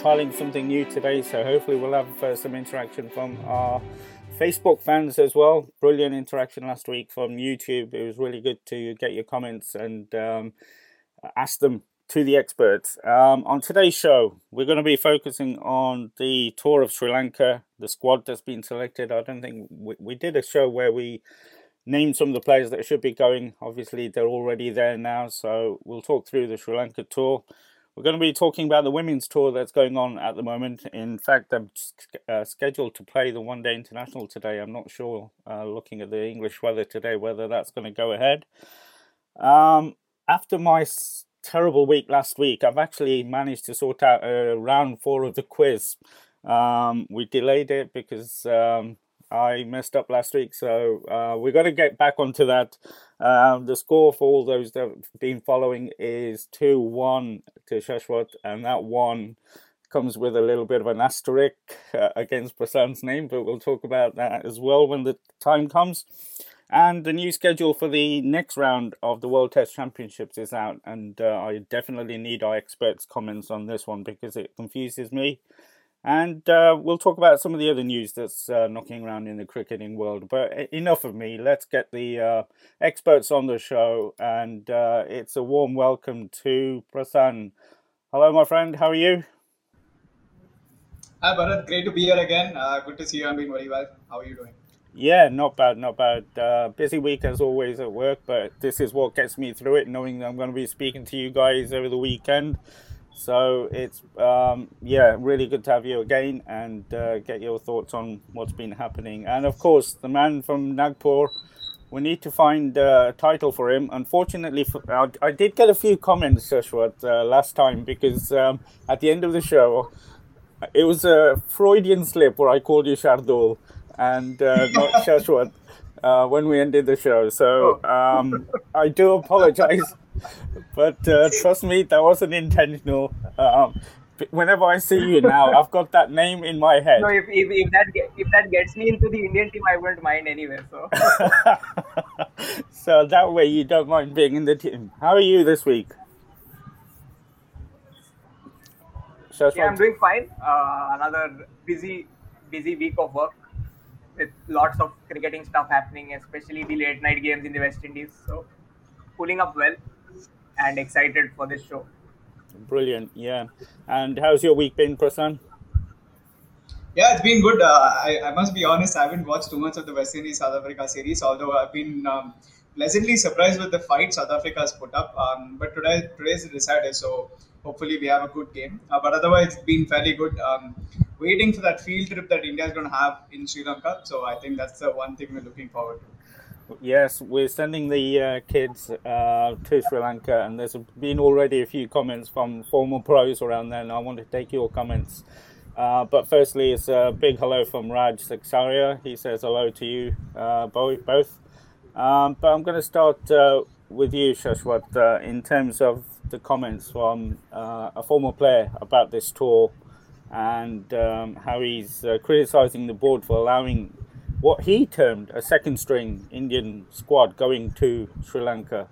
trialing something new today, so hopefully we'll have uh, some interaction from our Facebook fans as well. Brilliant interaction last week from YouTube. It was really good to get your comments and um, ask them to the experts. Um, on today's show, we're going to be focusing on the tour of Sri Lanka, the squad that's been selected. I don't think we, we did a show where we named some of the players that should be going. Obviously, they're already there now, so we'll talk through the Sri Lanka tour. We're going to be talking about the women's tour that's going on at the moment. In fact, I'm uh, scheduled to play the one day international today. I'm not sure, uh, looking at the English weather today, whether that's going to go ahead. Um, after my terrible week last week, I've actually managed to sort out uh, round four of the quiz. Um, we delayed it because um, I messed up last week, so uh, we're going to get back onto that. Um, the score for all those that have been following is 2 1 to Shashwat, and that one comes with a little bit of an asterisk uh, against Prasen's name, but we'll talk about that as well when the time comes. And the new schedule for the next round of the World Test Championships is out, and uh, I definitely need our experts' comments on this one because it confuses me. And uh, we'll talk about some of the other news that's uh, knocking around in the cricketing world. But enough of me. Let's get the uh, experts on the show. And uh, it's a warm welcome to Prasen. Hello, my friend. How are you? Hi, Bharat. Great to be here again. Uh, good to see you. I'm doing very well. How are you doing? Yeah, not bad, not bad. Uh, busy week as always at work, but this is what gets me through it, knowing that I'm going to be speaking to you guys over the weekend. So it's um, yeah, really good to have you again and uh, get your thoughts on what's been happening. And of course, the man from Nagpur. We need to find a title for him. Unfortunately, for, I, I, did get a few comments, Shashwat, uh, last time because um, at the end of the show, it was a Freudian slip where I called you Shardul and uh, not Shashwat uh, when we ended the show. So um, I do apologize, but uh, trust me, that wasn't intentional. Um, whenever I see you now, I've got that name in my head. No, if, if, if that if that gets me into the Indian team, I wouldn't mind anyway. So, so that way you don't mind being in the team. How are you this week? yeah, I'm doing fine. Uh, another busy busy week of work with lots of cricketing stuff happening, especially the late night games in the West Indies. So, pulling up well and excited for this show. Brilliant, yeah. And how's your week been, Prasen? Yeah, it's been good. Uh, I, I must be honest, I haven't watched too much of the West Indies South Africa series, although I've been um, pleasantly surprised with the fight South Africa has put up. Um, but today, today's the decider, so hopefully we have a good game. Uh, but otherwise, it's been fairly good. Um, waiting for that field trip that India is going to have in Sri Lanka. So I think that's the one thing we're looking forward to. Yes, we're sending the uh, kids uh, to Sri Lanka, and there's been already a few comments from former pros around there, and I want to take your comments. Uh, but firstly, it's a big hello from Raj Saksaria. He says hello to you uh, both. Um, but I'm going to start uh, with you, Shashwat, uh, in terms of the comments from a former player about this tour and um, how he's criticising the board for allowing what he termed a second string Indian squad going to Sri Lanka.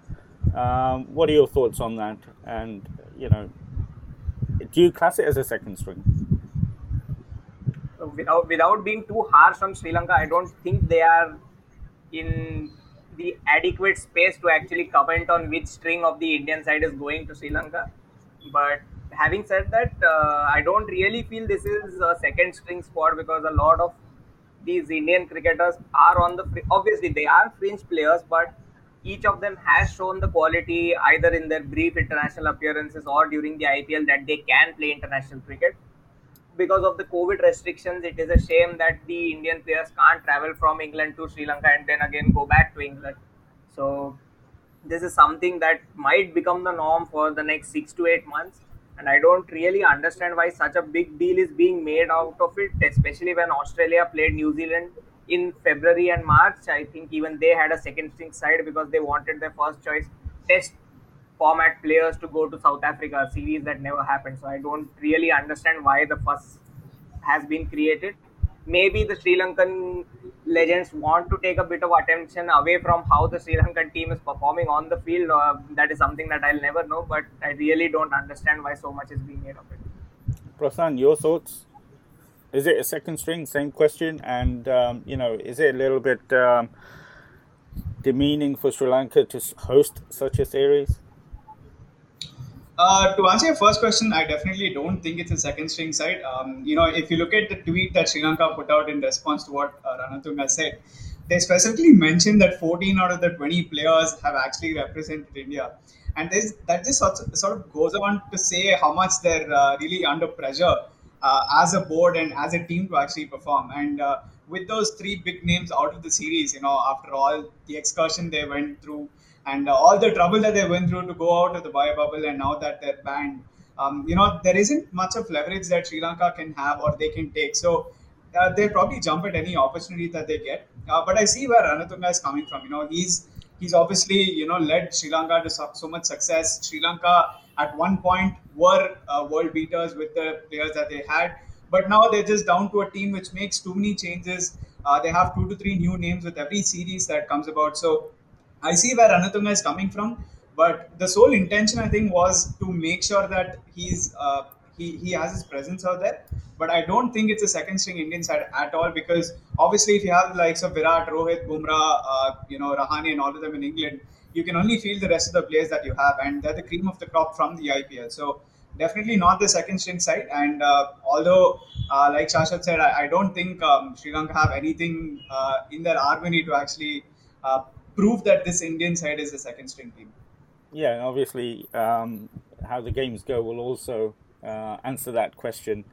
Um, what are your thoughts on that? And, you know, do you class it as a second string? Without, without being too harsh on Sri Lanka, I don't think they are in the adequate space to actually comment on which string of the Indian side is going to Sri Lanka. But having said that, uh, I don't really feel this is a second string squad because a lot of these Indian cricketers are on the obviously they are fringe players, but each of them has shown the quality either in their brief international appearances or during the IPL that they can play international cricket. Because of the COVID restrictions, it is a shame that the Indian players can't travel from England to Sri Lanka and then again go back to England. So, this is something that might become the norm for the next six to eight months and I don't really understand why such a big deal is being made out of it, especially when Australia played New Zealand in February and March. I think even they had a second string side because they wanted their first choice test format players to go to South Africa, series that never happened. So I don't really understand why the fuss has been created. Maybe the Sri Lankan legends want to take a bit of attention away from how the Sri Lankan team is performing on the field. Uh, that is something that I'll never know, but I really don't understand why so much is being made of it. Prasen, your thoughts? Is it a second string? Same question, and um, you know, is it a little bit um, demeaning for Sri Lanka to host such a series? Uh, to answer your first question, I definitely don't think it's a second string side. Um, you know, if you look at the tweet that Sri Lanka put out in response to what uh, Ranatunga said, they specifically mentioned that 14 out of the 20 players have actually represented India. And this, that just sort of, sort of goes on to say how much they're uh, really under pressure uh, as a board and as a team to actually perform. And uh, with those three big names out of the series, you know, after all the excursion they went through, and uh, all the trouble that they went through to go out of the bio bubble and now that they're banned. Um, you know there isn't much of leverage that sri lanka can have or they can take. So uh, they'll probably jump at any opportunity that they get. Uh, but i see where ranatunga is coming from. You know he's he's obviously you know led sri lanka to so, so much success. Sri lanka at one point were uh, world beaters with the players that they had. But now they're just down to a team which makes too many changes. Uh, they have two to three new names with every series that comes about. So I see where Ranatunga is coming from, but the sole intention I think was to make sure that he's uh, he, he has his presence out there. But I don't think it's a second string Indian side at all because obviously if you have the likes of Virat, Rohit, Bumrah, uh, you know Rahane, and all of them in England, you can only feel the rest of the players that you have, and they're the cream of the crop from the IPL. So definitely not the second string side. And uh, although, uh, like Shashwat said, I, I don't think um, Sri Lanka have anything uh, in their armory to actually uh, prove that this Indian side is a second string team. Yeah, obviously, um, how the games go will also uh, answer that question.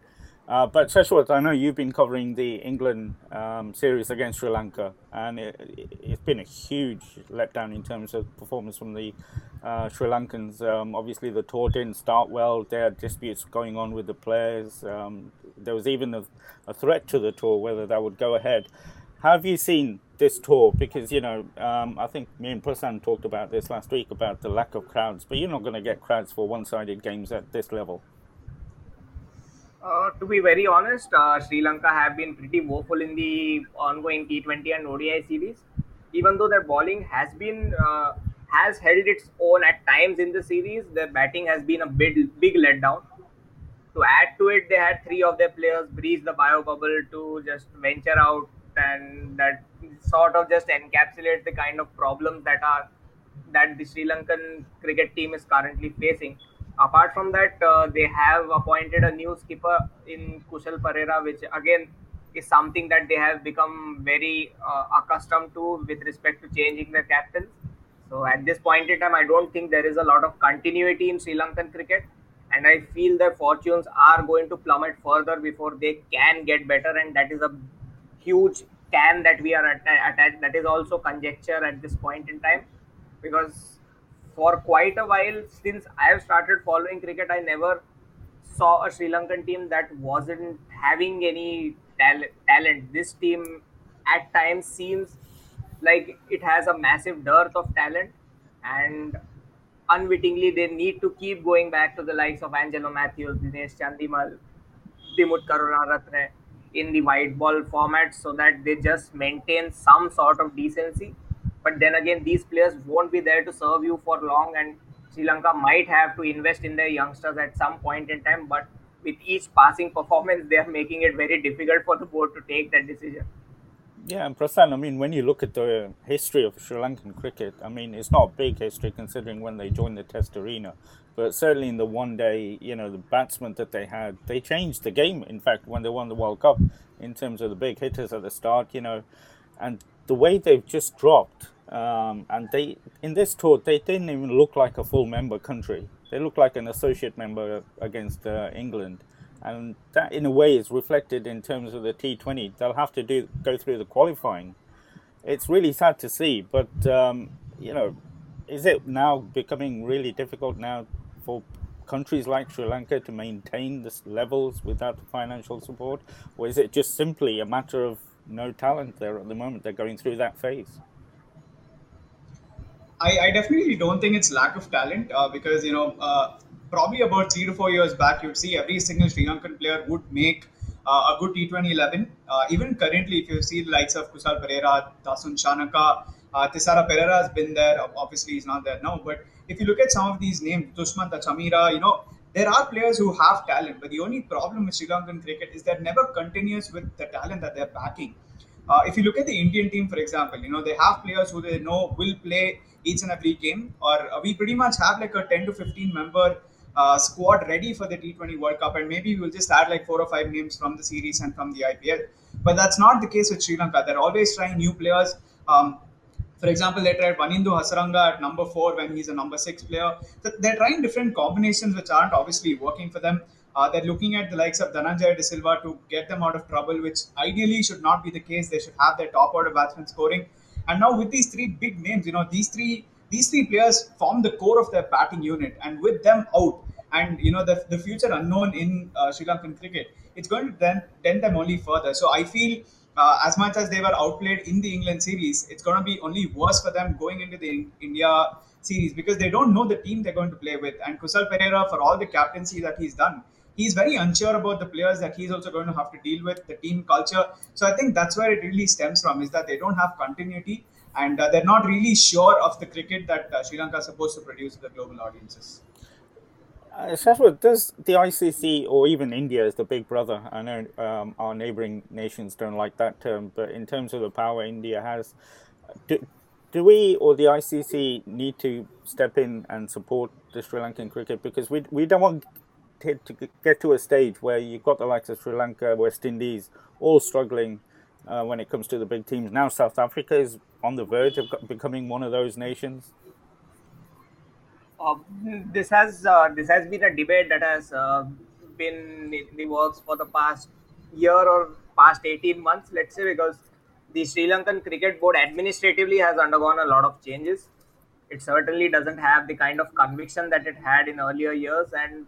Uh, but Shashwat, I know you've been covering the England um, series against Sri Lanka, and it, has been a huge letdown in terms of performance from the uh, Sri Lankans. Um, obviously, the tour didn't start well. There are disputes going on with the players. Um, there was even a, a, threat to the tour whether that would go ahead. How have you seen this tour because you know um, I think me and Prasen talked about this last week about the lack of crowds, but you're not going to get crowds for one-sided games at this level. Uh, to be very honest, uh, Sri Lanka have been pretty woeful in the ongoing T20 and ODI series. Even though their bowling has been uh, has held its own at times in the series, their batting has been a big big letdown. To add to it, they had three of their players breach the bio bubble to just venture out and that sort of just encapsulate the kind of problems that are that the Sri Lankan cricket team is currently facing. Apart from that, uh, they have appointed a new skipper in Kusal Perera, which again is something that they have become very uh, accustomed to with respect to changing their captains. So at this point in time, I don't think there is a lot of continuity in Sri Lankan cricket, and I feel their fortunes are going to plummet further before they can get better, and that is a huge can that we are attached that is also conjecture at this point in time. Because for quite a while since i have started following cricket i never saw a sri lankan team that wasn't having any tal- talent. This team at times seems like it has a massive dearth of talent and unwittingly they need to keep going back to the likes of Angelo Mathews, Dinesh Chandimal, Dimuth Karunaratne in the white ball format so that they just maintain some sort of decency. But then again, these players won't be there to serve you for long, and Sri Lanka might have to invest in their youngsters at some point in time. But with each passing performance, they are making it very difficult for the board to take that decision. Yeah, and Prasen, I mean, when you look at the history of Sri Lankan cricket, I mean, it's not a big history considering when they joined the Test arena, but certainly in the one day, you know, the batsmen that they had, they changed the game. In fact, when they won the World Cup, in terms of the big hitters at the start, you know, and the way they've just dropped, um, and they in this tour they didn't even look like a full member country. They looked like an associate member against uh, England and that in a way is reflected in terms of the T20. They'll have to do go through the qualifying. It's really sad to see, but um, you know, is it now becoming really difficult now for countries like Sri Lanka to maintain this levels without financial support, or is it just simply a matter of no talent there at the moment? They're going through that phase. I, I definitely don't think it's lack of talent uh, because you know uh, probably about three to four years back, you'd see every single Sri Lankan player would make uh, a good T20 11. Uh, even currently, if you see the likes of Kusal Perera, Dasun Shanaka, uh, Thisara Perera has been there. Obviously, he's not there now. But if you look at some of these names, Dushmantha Chameera, you know, there are players who have talent. But the only problem with Sri Lankan cricket is they're never continuous with the talent that they're backing. Uh, if you look at the Indian team, for example, you know, they have players who they know will play each and every game, or uh, we pretty much have like a 10 to 15 member uh, squad ready for the T20 World Cup, and maybe we'll just add like four or five names from the series and from the IPL. But that's not the case with Sri Lanka. They're always trying new players. Um, for example, they tried Wanindu Hasaranga at number four when he's a number six player. They're trying different combinations which aren't obviously working for them. Uh, they're looking at the likes of Dhananjaya De Silva to get them out of trouble, which ideally should not be the case. They should have their top order batsmen scoring. And now with these three big names, you know, these three these three players form the core of their batting unit, and with them out, and you know the, the future unknown in uh, Sri Lankan cricket, it's going to then tend them only further. So I feel uh, as much as they were outplayed in the England series, it's going to be only worse for them going into the India series because they don't know the team they're going to play with. And Kusal Perera, for all the captaincy that he's done, he's very unsure about the players that he's also going to have to deal with, the team culture. So I think that's where it really stems from is that they don't have continuity and uh, they're not really sure of the cricket that uh, Sri Lanka is supposed to produce to the global audiences. Uh, Shashwat, does the ICC or even India as the big brother? I know um, our neighbouring nations don't like that term, but in terms of the power India has, do, do we or the ICC need to step in and support the Sri Lankan cricket because we we don't want to get to a stage where you've got the likes of Sri Lanka, West Indies, all struggling uh, when it comes to the big teams. Now South Africa is on the verge of becoming one of those nations. This has uh, this has been a debate that has uh, been in the works for the past year or past 18 months let's say because the sri lankan cricket board administratively has undergone a lot of changes. It certainly doesn't have the kind of conviction that it had in earlier years and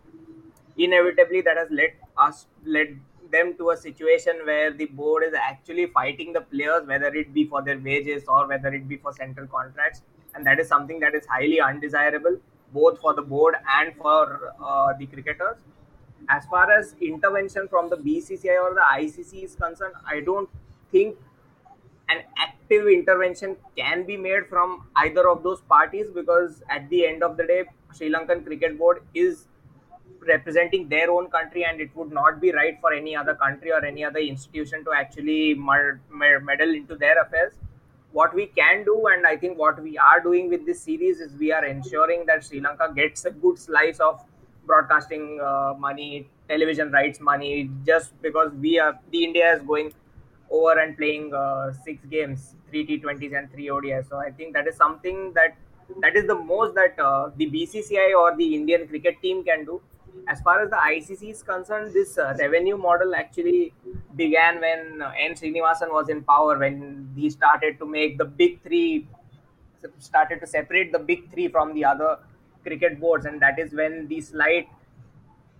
inevitably that has led us led them to a situation where the board is actually fighting the players whether it be for their wages or whether it be for central contracts and that is something that is highly undesirable both for the board and for uh, the cricketers. As far as intervention from the BCCI or the ICC is concerned, I don't think an active intervention can be made from either of those parties because at the end of the day, Sri Lankan Cricket Board is representing their own country and it would not be right for any other country or any other institution to actually meddle into their affairs what we can do and i think what we are doing with this series is we are ensuring that sri lanka gets a good slice of broadcasting uh, money television rights money just because we are the india is going over and playing uh, six games three t20s and three odis so i think that is something that that is the most that uh, the bcci or the indian cricket team can do as far as the ICC is concerned, this uh, revenue model actually began when uh, N. Srinivasan was in power, when he started to make the big three, started to separate the big three from the other cricket boards, and that is when the slight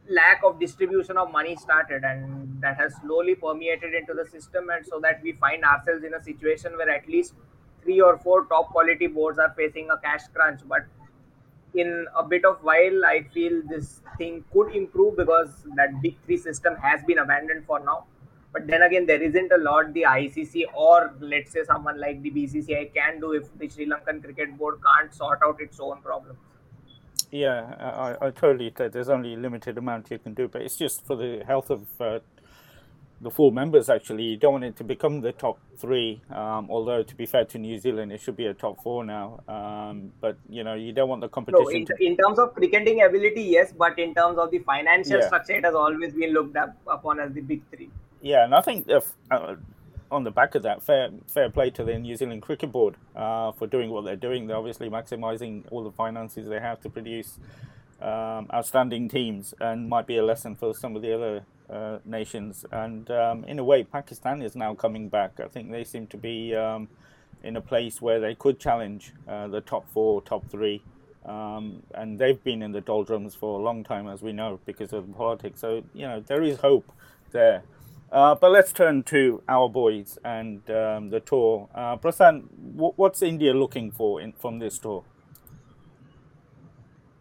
lack of distribution of money started, and that has slowly permeated into the system, and so that we find ourselves in a situation where at least three or four top quality boards are facing a cash crunch, but in a bit of while i feel this thing could improve because that big three system has been abandoned for now. But then again there isn't a lot the icc or let's say someone like the bcci can do if the sri lankan cricket board can't sort out its own problems. Yeah i, I totally there's only a limited amount you can do but it's just for the health of uh, the full members actually. You don't want it to become the top three. Um, although to be fair to New Zealand, it should be a top four now. Um, but you know, you don't want the competition. No, in, to... in, terms of cricketing ability, yes, but in terms of the financial yeah. structure, it has always been looked up upon as the big three. Yeah, and I think if, uh, on the back of that, fair fair play to the New Zealand Cricket Board uh, for doing what they're doing. They're obviously maximising all the finances they have to produce um, outstanding teams, and might be a lesson for some of the other uh, nations. And um, in a way, Pakistan is now coming back. I think they seem to be um, in a place where they could challenge uh, the top four, top three. Um, and they've been in the doldrums for a long time, as we know, because of politics. So, you know, there is hope there. Uh, but let's turn to our boys and um, the tour. Uh, Prasen, what's India looking for in, from this tour?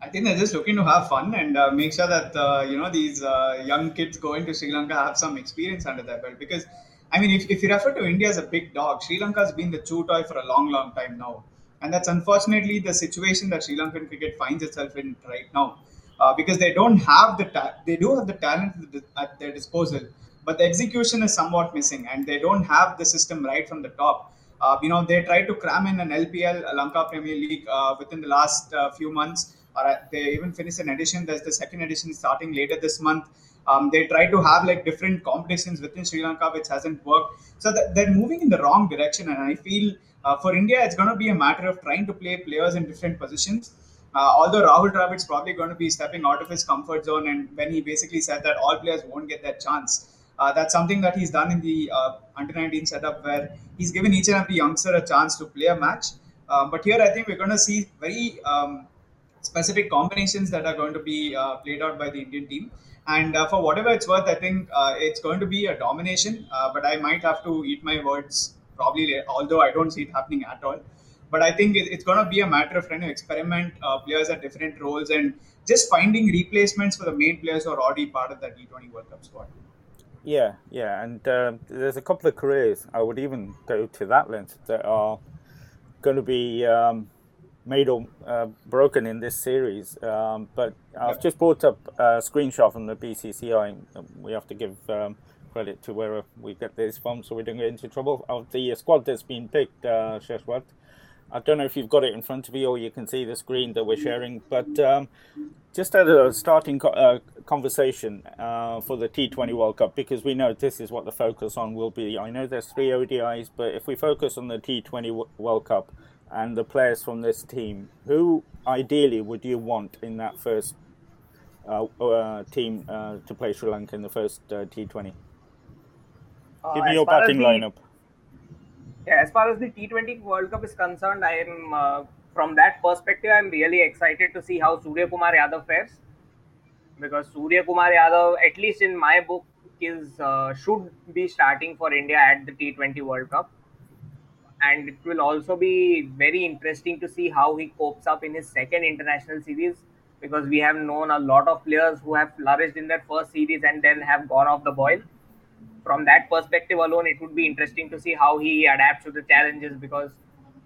I think they're just looking to have fun and uh, make sure that uh, you know these uh, young kids going to Sri Lanka have some experience under their belt. Because I mean, if, if you refer to India as a big dog, Sri Lanka has been the chew toy for a long, long time now, and that's unfortunately the situation that Sri Lankan cricket finds itself in right now. Uh, because they don't have the ta- they do have the talent at their disposal, but the execution is somewhat missing, and they don't have the system right from the top. Uh, you know, they tried to cram in an LPL, Lanka Premier League, uh, within the last few months, or they even finished an edition. There's the second edition starting later this month. Um, they try to have like different competitions within Sri Lanka, which hasn't worked. So they're moving in the wrong direction, and I feel uh, for India, it's going to be a matter of trying to play players in different positions. Uh, although Rahul Dravid's probably going to be stepping out of his comfort zone, and when he basically said that all players won't get that chance, uh, that's something that he's done in the uh, under 19 setup where he's given each and every youngster a chance to play a match. Uh, but here, I think we're going to see very um, specific combinations that are going to be uh, played out by the Indian team. And uh, for whatever it's worth, I think uh, it's going to be a domination. but I might have to eat my words probably, although I don't see it happening at all. But I think it's going to be a matter of trying to experiment players at different roles and just finding replacements for the main players who are already part of that T20 World Cup squad. Yeah, yeah, and uh, there's a couple of careers I would even go to that length that are going to be um, made or uh, broken in this series. Um, but I've just brought up a screenshot from the BCCI. We have to give um, credit to where we get this from, so we don't get into trouble. Of the squad that's been picked, uh, Shashwat, I don't know if you've got it in front of you or you can see the screen that we're sharing, but um, just as a starting co- uh, conversation uh, for the T20 World Cup, because we know this is what the focus on will be. I know there's three ODIs, but if we focus on the T20 World Cup and the players from this team, who ideally would you want in that first uh, uh team uh, to play Sri Lanka in the first uh, T20? Give me your batting lineup. Yeah, as far as the T20 World Cup is concerned, I am uh, from that perspective, I'm really excited to see how Surya Kumar Yadav fares. Because Surya Kumar Yadav, at least in my book, is uh, should be starting for India at the T20 World Cup, and it will also be very interesting to see how he copes up in his second international series because we have known a lot of players who have flourished in their first series and then have gone off the boil from that perspective alone, it would be interesting to see how he adapts to the challenges because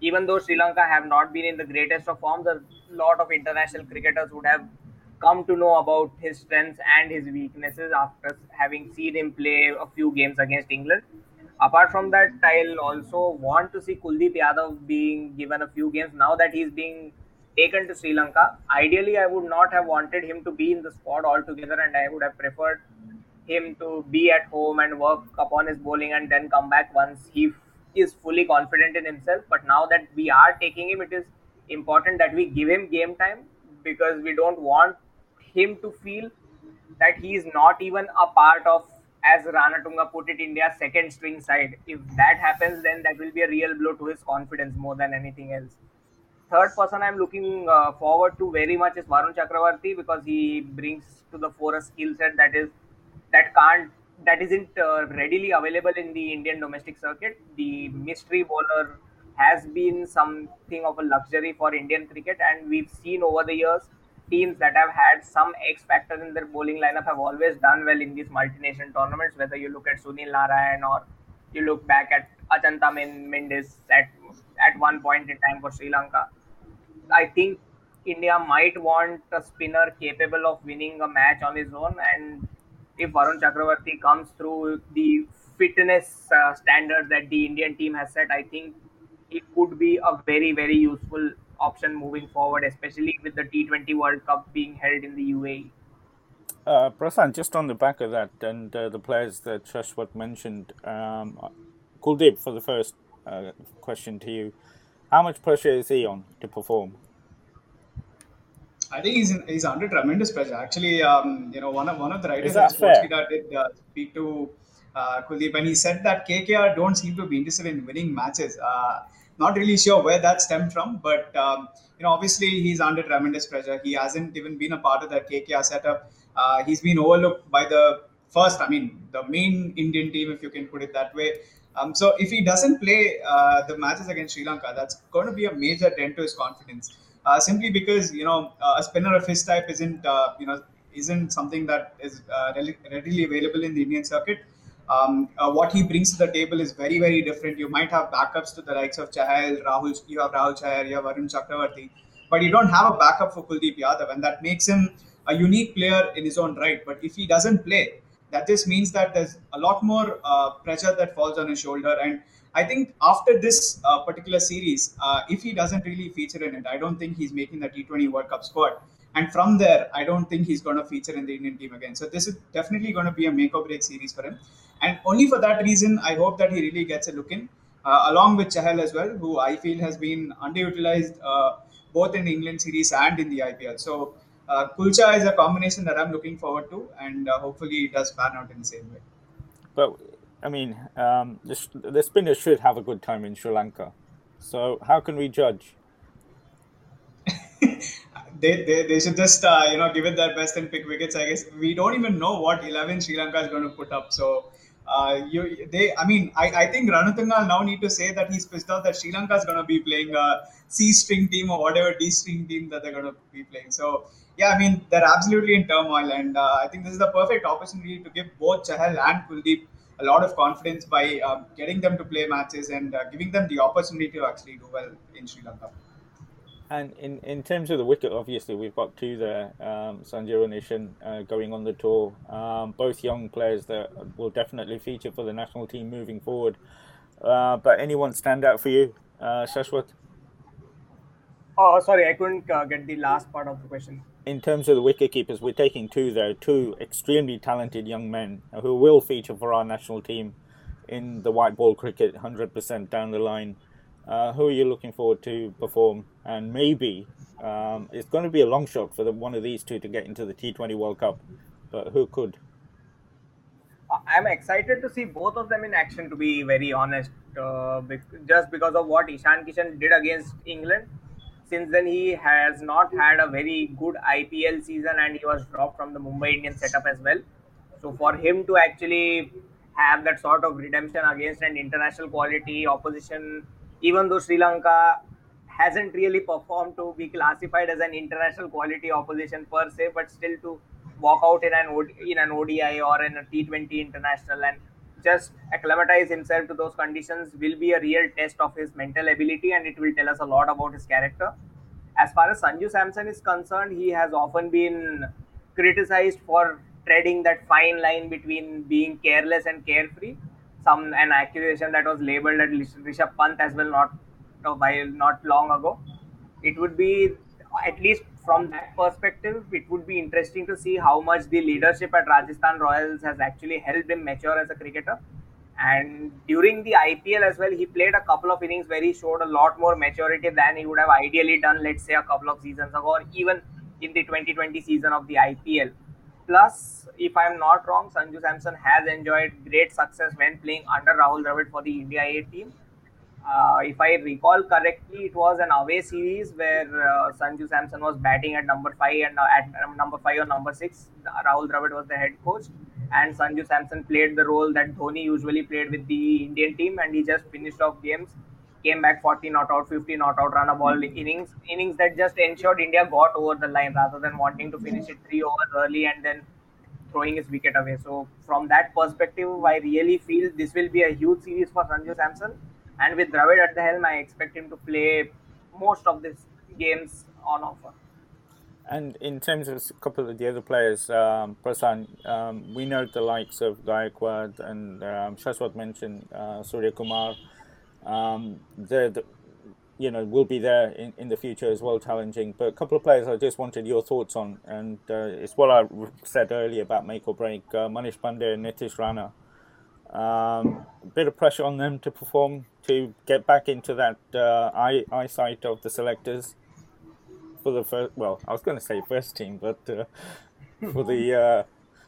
even though Sri Lanka have not been in the greatest of forms, a lot of international cricketers would have come to know about his strengths and his weaknesses after having seen him play a few games against England. Apart from that, I'll also want to see Kuldeep Yadav being given a few games now that he's being taken to Sri Lanka. Ideally, I would not have wanted him to be in the squad altogether, and I would have preferred him to be at home and work upon his bowling and then come back once he is fully confident in himself. But now that we are taking him, it is important that we give him game time because we don't want him to feel that he is not even a part of, as Ranatunga put it, India's second string side. If that happens, then that will be a real blow to his confidence more than anything else. Third person I'm looking uh, forward to very much is Varun Chakravarti because he brings to the fore a skill set that is that can't that isn't uh, readily available in the Indian domestic circuit. The mystery bowler has been something of a luxury for Indian cricket, and we've seen over the years teams that have had some X factor in their bowling lineup have always done well in these multinational tournaments. Whether you look at Sunil Narine or you look back at Ajantha Mendis at at one point in time for Sri Lanka, I think India might want a spinner capable of winning a match on his own and if Varun Chakravarti comes through the fitness uh, standards that the Indian team has set, I think it could be a very, very useful option moving forward, especially with the T20 World Cup being held in the UAE. Uh, Prasen, just on the back of that, and uh, the players that Shashwat mentioned, um, Kuldeep, for the first uh, question to you, how much pressure is he on to perform? I think he's in, he's under tremendous pressure. Actually, um, you know, one of one of the writers at Sportskeeda did uh, speak to uh, Kuldeep, and he said that KKR don't seem to be interested in winning matches. Uh, not really sure where that stemmed from, but um, you know, obviously he's under tremendous pressure. He hasn't even been a part of that KKR setup. Uh, he's been overlooked by the first, I mean, the main Indian team, if you can put it that way. Um, so if he doesn't play uh, the matches against Sri Lanka, that's going to be a major dent to his confidence. uh, simply because you know uh, a spinner of his type isn't uh, you know isn't something that is uh, readily available in the Indian circuit. Um, uh, what he brings to the table is very very different. You might have backups to the likes of Chahal, Rahul, you have Rahul Chahar, you have Varun Chakravarti, but you don't have a backup for Kuldeep Yadav, and that makes him a unique player in his own right. But if he doesn't play, that just means that there's a lot more uh, pressure that falls on his shoulder and I think after this uh, particular series, uh, if he doesn't really feature in it, I don't think he's making the T20 World Cup squad. And from there, I don't think he's going to feature in the Indian team again. So this is definitely going to be a make or break series for him. And only for that reason, I hope that he really gets a look in, uh, along with Chahal as well, who I feel has been underutilized uh, both in the England series and in the IPL. So uh, Kulcha is a combination that I'm looking forward to, and uh, hopefully it does pan out in the same way. But I mean, um, the, the spinners should have a good time in Sri Lanka. So how can we judge? they, they, they should just uh, you know give it their best and pick wickets. I guess we don't even know what eleven Sri Lanka is going to put up. So uh, you they I mean I, I think Ranatunga now need to say that he's pissed off that Sri Lanka is going to be playing a C string team or whatever D string team that they're going to be playing. So yeah, I mean they're absolutely in turmoil, and uh, I think this is the perfect opportunity to give both Chahal and Kuldeep a lot of confidence by um, getting them to play matches and uh, giving them the opportunity to actually do well in Sri Lanka. And in, in terms of the wicket, obviously we've got two there, um, Sanju and uh, going on the tour. Um, both young players that will definitely feature for the national team moving forward. Uh, but anyone stand out for you, uh, Shashwat? Oh, sorry, I couldn't uh, get the last part of the question in terms of the wicket keepers, we're taking two there, two extremely talented young men who will feature for our national team in the white ball cricket 100% down the line. Uh, who are you looking forward to perform? And maybe um, it's going to be a long shot for the, one of these two to get into the T20 World Cup, but who could? I'm excited to see both of them in action, to be very honest, uh, just because of what Ishan Kishan did against England since then he has not had a very good IPL season and he was dropped from the Mumbai Indians setup as well. So for him to actually have that sort of redemption against an international quality opposition, even though Sri Lanka hasn't really performed to be classified as an international quality opposition per se, but still to walk out in an in an ODI or in a T20 international and just acclimatize himself to those conditions will be a real test of his mental ability and it will tell us a lot about his character. As far as Sanju Samson is concerned, he has often been criticized for treading that fine line between being careless and carefree. Some an accusation that was labeled at Rishabh Pant as well not a while not long ago. It would be at least from that perspective, it would be interesting to see how much the leadership at Rajasthan Royals has actually helped him mature as a cricketer. And during the IPL as well, he played a couple of innings where he showed a lot more maturity than he would have ideally done, let's say, a couple of seasons ago, or even in the 2020 season of the IPL. Plus, if I'm not wrong, Sanju Samson has enjoyed great success when playing under Rahul Dravid for the India A team uh, if I recall correctly, it was an away series where uh, Sanju Samson was batting at number five and uh, at um, number five or number six. Rahul Dravid was the head coach, and Sanju Samson played the role that Dhoni usually played with the Indian team, and he just finished off games, came back 40 not out, 50 not out, run a ball innings, innings that just ensured India got over the line rather than wanting to finish it three overs early and then throwing his wicket away. So from that perspective, I really feel this will be a huge series for Sanju Samson and with Dravid at the helm, I expect him to play most of these games on offer. And in terms of a couple of the other players, um, Prasen, um, we know the likes of Gaikwad and um, Shashwat mentioned uh, Surya Kumar. Um, the, you know, will be there in, in the future as well, challenging. But a couple of players I just wanted your thoughts on, and uh, it's what I said earlier about make or break. Uh, Manish Pandey and Nitish Rana. Um, a bit of pressure on them to perform to get back into that uh, eye, eyesight of the selectors for the first. Well, I was going to say first team, but uh, for the uh,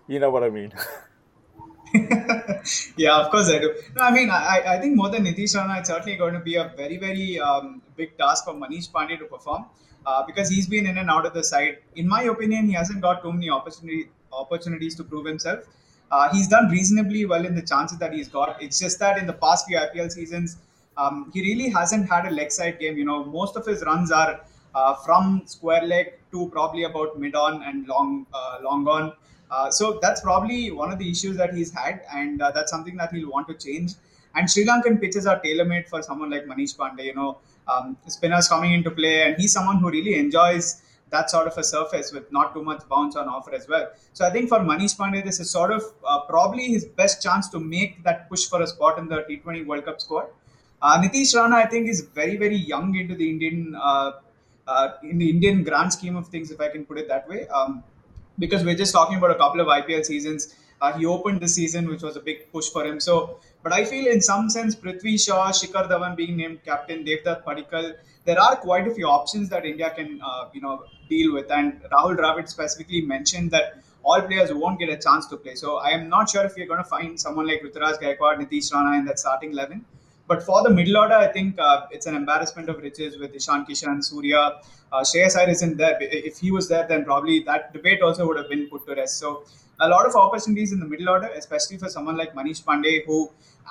you know what I mean. yeah, of course I do. No, I mean, I, I think more than Nitish Rana, it's certainly going to be a very, very um, big task for Manish Pandey to perform uh, because he's been in and out of the side. In my opinion, he hasn't got too many opportunity, opportunities to prove himself. Uh, he's done reasonably well in the chances that he's got. It's just that in the past few IPL seasons, um, he really hasn't had a leg side game. You know, most of his runs are uh, from square leg to probably about mid on and long uh, long on. Uh, so that's probably one of the issues that he's had, and uh, that's something that he'll want to change. And Sri Lankan pitches are tailor made for someone like Manish Pandey. You know, um, spinners coming into play, and he's someone who really enjoys that sort of a surface with not too much bounce on offer as well. So I think for Manish Pandey, this is sort of uh, probably his best chance to make that push for a spot in the T20 World Cup squad. Uh, Nitish Rana, I think, is very very young into the Indian uh, uh, in the Indian grand scheme of things, if I can put it that way. Um, because we're just talking about a couple of IPL seasons. Uh, he opened the season, which was a big push for him. So, but I feel in some sense, Prithvi Shaw, Shikhar Dhawan being named captain, Devdutt Padikkal, there are quite a few options that India can, uh, you know, deal with. And Rahul Dravid specifically mentioned that all players won't get a chance to play. So I am not sure if you're going to find someone like Ruturaj Gaikwad, Nitish Rana in that starting eleven. But for the middle order, I think uh, it's an embarrassment of riches with Ishan Kishan, Surya. Uh, Shreyas Iyer isn't there. If he was there, then probably that debate also would have been put to rest. So a lot of opportunities in the middle order, especially for someone like Manish Pandey, who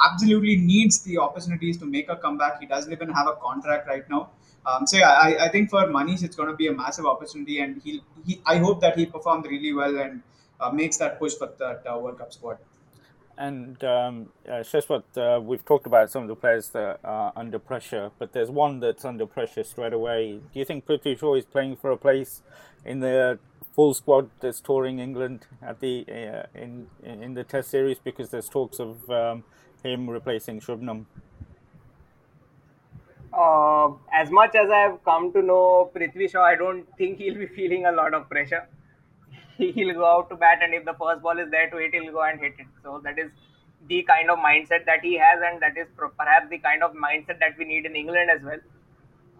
absolutely needs the opportunities to make a comeback. He doesn't even have a contract right now. Um, so yeah, I, I think for Manish, it's going to be a massive opportunity, and he, he I hope that he performed really well and uh, makes that push for that uh, World Cup squad. And um, uh, Shashwat, uh, we've talked about some of the players that are under pressure, but there's one that's under pressure straight away. Do you think Prithvi Shaw is playing for a place in the full squad that's touring England at the uh, in in the Test series? Because there's talks of um, him replacing Shubman. Uh, as much as I've come to know Prithvi Shaw, I don't think he'll be feeling a lot of pressure. he'll go out to bat, and if the first ball is there to hit, he'll go and hit it. So that is the kind of mindset that he has, and that is perhaps the kind of mindset that we need in England as well.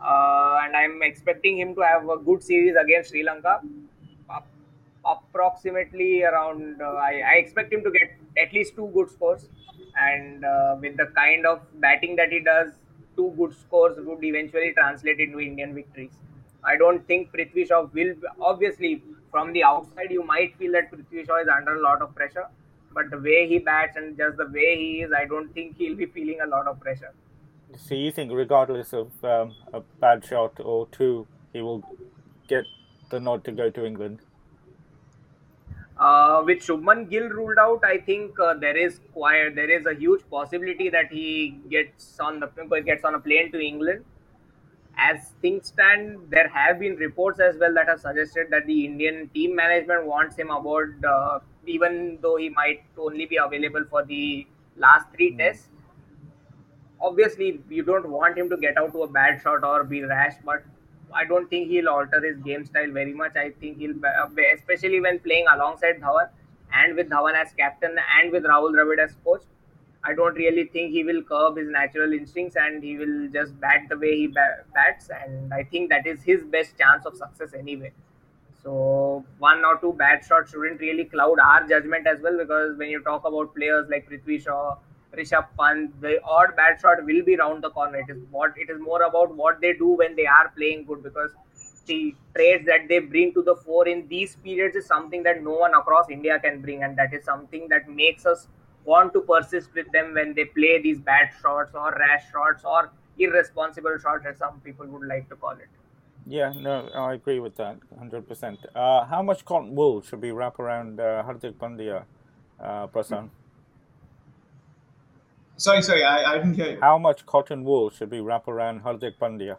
Uh, and I'm expecting him to have a good series against Sri Lanka. approximately around, uh, I, I, expect him to get at least two good scores. And uh, with the kind of batting that he does, two good scores would eventually translate into Indian victories. I don't think Prithvi Shaw will. Obviously, from the outside, you might feel that Prithvi Shaw is under a lot of pressure. But the way he bats and just the way he is, I don't think he'll be feeling a lot of pressure. So you think, regardless of um, a bad shot or two, he will get the nod to go to England? Uh, with Shubman Gill ruled out, I think uh, there is quite there is a huge possibility that he gets on the gets on a plane to England as things stand, there have been reports as well that have suggested that the Indian team management wants him aboard, uh, even though he might only be available for the last three mm. tests. Obviously, you don't want him to get out to a bad shot or be rash, but I don't think he'll alter his game style very much. I think he'll, uh, especially when playing alongside Dhawan and with Dhawan as captain and with Rahul Dravid as coach, I don't really think he will curb his natural instincts and he will just bat the way he bats. And I think that is his best chance of success anyway. So one or two bad shots shouldn't really cloud our judgment as well because when you talk about players like Prithvi Shaw, Rishabh Pant, the odd bad shot will be round the corner. It is what it is more about what they do when they are playing good because the traits that they bring to the fore in these periods is something that no one across India can bring, and that is something that makes us want to persist with them when they play these bad shots or rash shots or irresponsible shots, as some people would like to call it. Yeah, no, I agree with that 100%. Uh, how much cotton wool should we wrap around uh, Hardik Pandya, uh, Prasen? Sorry, sorry, I, I didn't hear you. How much cotton wool should we wrap around Hardik Pandya?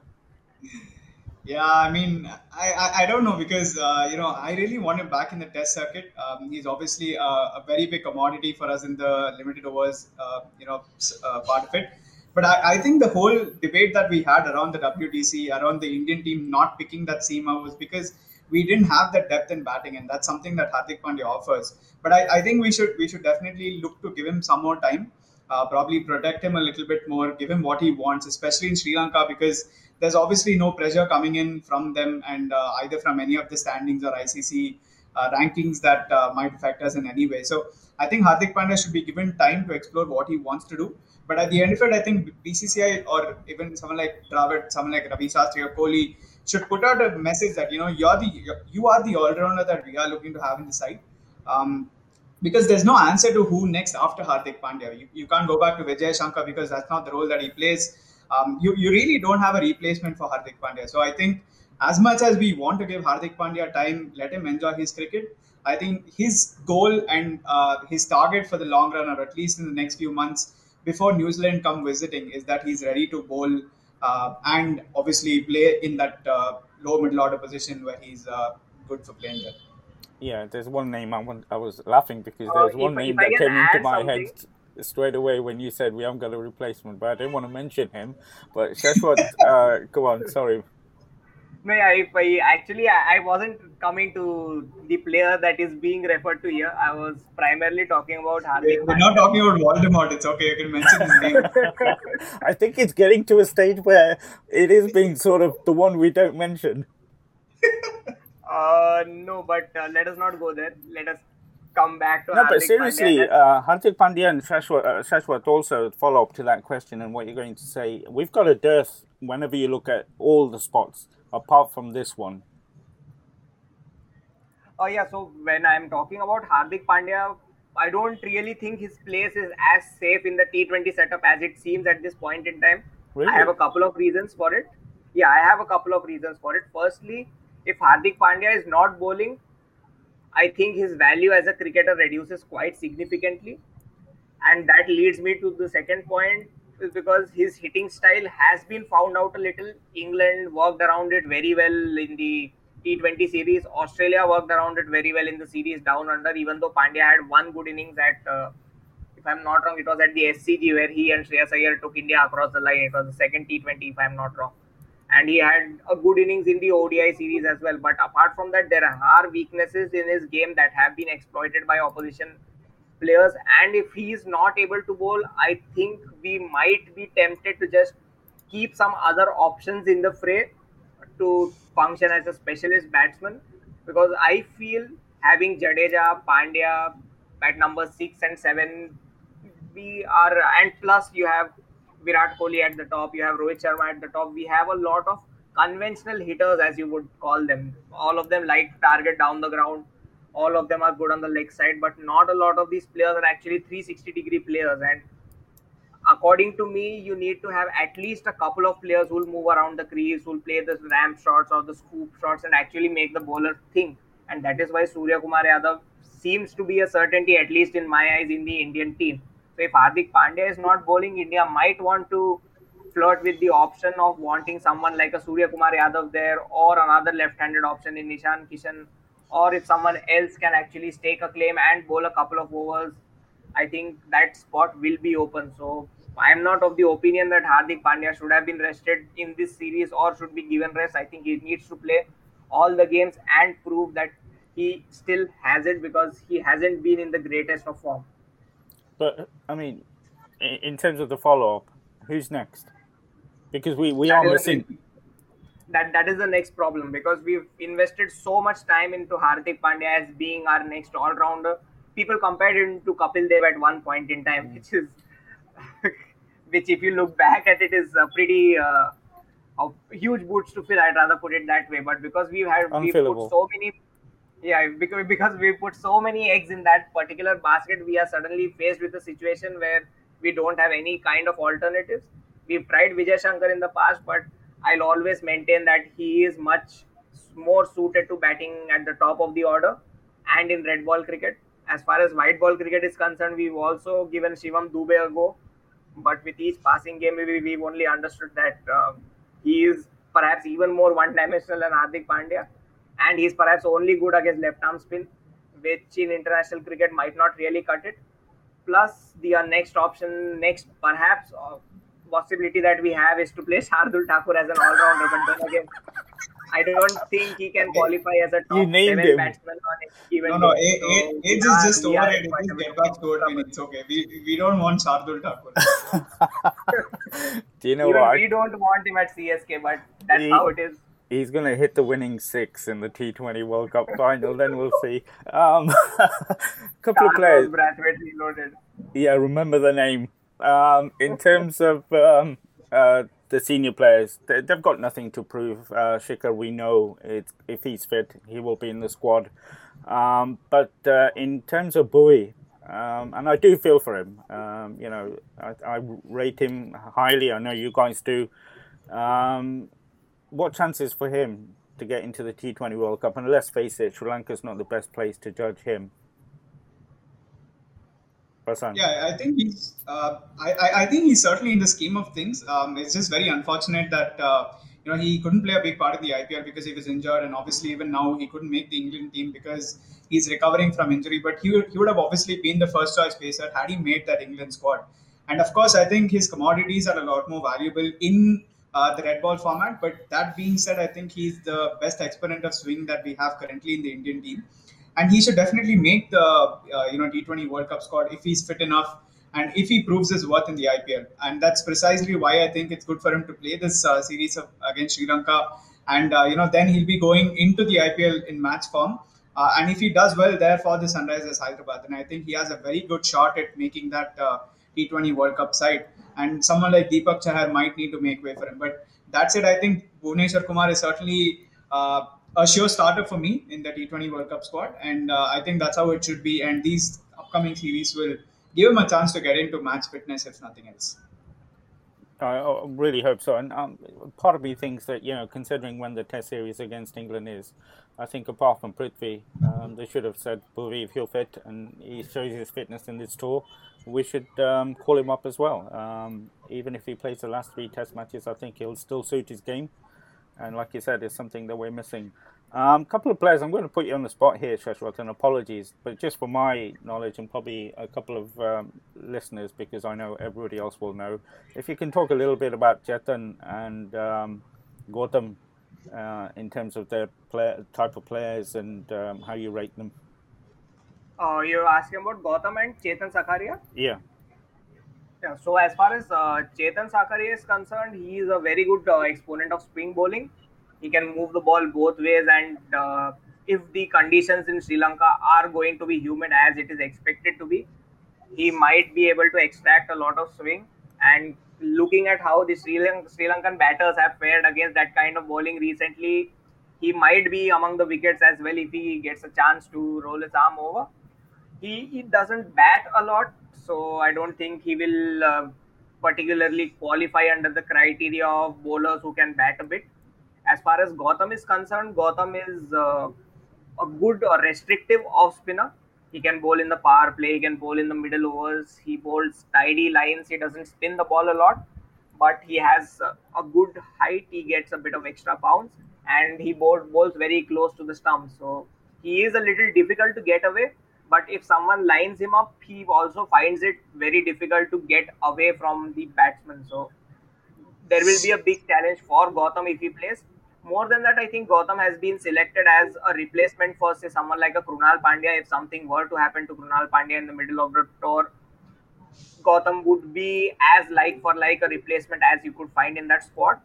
Yeah, I mean, I, I, I don't know because, uh, you know, I really want him back in the test circuit. Um, he's obviously a, a, very big commodity for us in the limited overs, uh, you know, uh, part of it. But I, I think the whole debate that we had around the WTC, around the Indian team not picking that seamer was because we didn't have that depth in batting, and that's something that Hardik Pandya offers. But I, I think we should we should definitely look to give him some more time, uh, probably protect him a little bit more, give him what he wants, especially in Sri Lanka because there's obviously no pressure coming in from them and uh, either from any of the standings or ICC uh, rankings that uh, might affect us in any way. So I think Hardik Pandya should be given time to explore what he wants to do. But at the end of it, I think BCCI or even someone like Dravid, someone like Ravi Shastri or Kohli should put out a message that you know you're the you are the all-rounder that we are looking to have in the side. Um, because there's no answer to who next after Hardik Pandya. You, you can't go back to Vijay Shankar because that's not the role that he plays um, you, you really don't have a replacement for Hardik Pandya. So I think as much as we want to give Hardik Pandya time, let him enjoy his cricket. I think his goal and uh, his target for the long run, or at least in the next few months before New Zealand come visiting, is that he's ready to bowl uh, and obviously play in that uh, low middle order position where he's uh, good for playing there. Yeah, there's one name I, want, I was laughing because uh, there's one name that came into my something. head straight away when you said we haven't got a replacement, but I didn't want to mention him. But Shashwat, uh, go on, sorry. No, yeah, if I actually I, I wasn't coming to the player that is being referred to here. I was primarily talking about Hardik. We're not talking about Voldemort. It's okay. You can mention his name. I think it's getting to a stage where it is being sort of the one we don't mention. uh, no, but uh, let us not go there. Let us come back to. No, Hardik but seriously, Pandya. Uh, Hardik Pandya and Shashwat, uh, Shashwat also follow up to that question and what you're going to say. We've got a dearth whenever you look at all the spots apart from this one? Oh yeah, so when I'm talking about Hardik Pandya, I don't really think his place is as safe in the T20 setup as it seems at this point in time. Really? I have a couple of reasons for it. Yeah, I have a couple of reasons for it. Firstly, if Hardik Pandya is not bowling, I think his value as a cricketer reduces quite significantly. And that leads me to the second point is because his hitting style has been found out a little. England worked around it very well in the T20 series. Australia worked around it very well in the series down under, even though Pandya had one good innings at, uh, if I'm not wrong, it was at the SCG where he and Shreyas Iyer took India across the line. It was the second T20, if I'm not wrong. And he had a good innings in the ODI series as well. But apart from that, there are weaknesses in his game that have been exploited by opposition players. And if he is not able to bowl, I think we might be tempted to just keep some other options in the fray to function as a specialist batsman. Because I feel having Jadeja, Pandya at number six and seven, we are, and plus you have Virat Kohli at the top, you have Rohit Sharma at the top. We have a lot of conventional hitters, as you would call them. All of them like target down the ground all of them are good on the leg side, but not a lot of these players are actually 360 degree players. And according to me, you need to have at least a couple of players who'll move around the crease, who'll play the ramp shots or the scoop shots and actually make the bowler think. And that is why Surya Kumar Yadav seems to be a certainty, at least in my eyes, in the Indian team. So if Hardik Pandya is not bowling, India might want to flirt with the option of wanting someone like a Surya Kumar Yadav there or another left-handed option in Ishan Kishan or if someone else can actually stake a claim and bowl a couple of overs, I think that spot will be open. So I am not of the opinion that Hardik Pandya should have been rested in this series or should be given rest. I think he needs to play all the games and prove that he still has it because he hasn't been in the greatest of form. But I mean, in terms of the follow up, who's next? Because we, we are missing that that is the next problem because we've invested so much time into Hardik Pandya as being our next all rounder. People compared him to Kapil Dev at one point in time, which is which if you look back at it is a pretty uh, a huge boots to fill. I'd rather put it that way. But because we've had we put so many yeah because, we put so many eggs in that particular basket we are suddenly faced with a situation where we don't have any kind of alternatives we've tried vijay shankar in the past but I'll always maintain that he is much more suited to batting at the top of the order and in red ball cricket. As far as white ball cricket is concerned, we've also given Shivam Dube a go. But with each passing game, we've only understood that uh, he is perhaps even more one dimensional than Hardik Pandya. And he's perhaps only good against left arm spin, which in international cricket might not really cut it. Plus, the uh, next option, next perhaps uh, possibility that we have is to play Shardul Thakur as an all-rounder, but then again, I don't think he can qualify as a top you named seven him. batsman on any given No, no, age, so, age is just overrated. Just get back to it It's okay. We, we don't want Shardul Thakur. Do you know Even what? We don't want him at CSK, but that's he, how it is. He's going to hit the winning six in the T20 World Cup final, then we'll see. Um, couple of players. Yeah, remember the name. Um, in terms of um, uh, the senior players, they, have got nothing to prove. Uh, Shikhar, we know it, if he's fit, he will be in the squad. Um, but uh, in terms of Bhuvi, um, and I do feel for him. Um, you know, I, I, rate him highly. I know you guys do. What chances for him to get into the T20 World Cup. And let's face it, Sri Lanka's not the best place to judge him. Yeah, I think he's. Uh, I, I think he's certainly in the scheme of things. Um, it's just very unfortunate that uh, you know he couldn't play a big part of the IPL because he was injured, and obviously even now he couldn't make the England team because he's recovering from injury. But he would, he would have obviously been the first choice pacer had he made that England squad. And of course, I think his commodities are a lot more valuable in uh, the red ball format. But that being said, I think he's the best exponent of swing that we have currently in the Indian team and he should definitely make the uh, you know T20 World Cup squad if he's fit enough and if he proves his worth in the IPL. And that's precisely why I think it's good for him to play this uh, series of, against Sri Lanka. And uh, you know then he'll be going into the IPL in match form. Uh, and if he does well there for the Sunrisers Hyderabad, then I think he has a very good shot at making that uh, T20 World Cup side. And someone like Deepak Chahar might need to make way for him. But that's it. I think Bhuvneshwar Kumar is certainly uh, a sure starter for me in the T20 World Cup squad, and uh, I think that's how it should be. And these upcoming series will give him a chance to get into match fitness, if nothing else. I really hope so. And um, part of me thinks that, you know, considering when the Test series against England is, I think apart from Prithvi, um, they should have said, Bhuvi, you're fit and he shows his fitness in this tour, we should um, call him up as well. Um, even if he plays the last three Test matches, I think he'll still suit his game and like you said, it's something that we're missing. A um, couple of players, I'm going to put you on the spot here, Shashwat, and apologies, but just for my knowledge and probably a couple of um, listeners, because I know everybody else will know, if you can talk a little bit about Chetan and um, Gautam uh, in terms of their play, type of players and um, how you rate them. Uh, you're asking about Gautam and Chetan Sakaria? Yeah. Yeah, so as far as uh, Chetan Sakaria is concerned, he is a very good uh, exponent of spin bowling. He can move the ball both ways, and uh, if the conditions in Sri Lanka are going to be humid as it is expected to be, he might be able to extract a lot of swing. And looking at how the Sri, Lank- Sri Lankan batters have fared against that kind of bowling recently, he might be among the wickets as well if he gets a chance to roll his arm over. He, he doesn't bat a lot, so I don't think he will uh, particularly qualify under the criteria of bowlers who can bat a bit. As far as Gautam is concerned, Gautam is uh, a good or restrictive off spinner. He can bowl in the power play, he can bowl in the middle overs, he bowls tidy lines, he doesn't spin the ball a lot, but he has a good height, he gets a bit of extra bounce, and he bowls, very close to the stump. So he is a little difficult to get away, but if someone lines him up, he also finds it very difficult to get away from the batsman. So there will be a big challenge for Gautam if he plays. More than that, I think Gautam has been selected as a replacement for say someone like a Krunal Pandya. If something were to happen to Krunal Pandya in the middle of the tour, Gautam would be as like for like a replacement as you could find in that spot.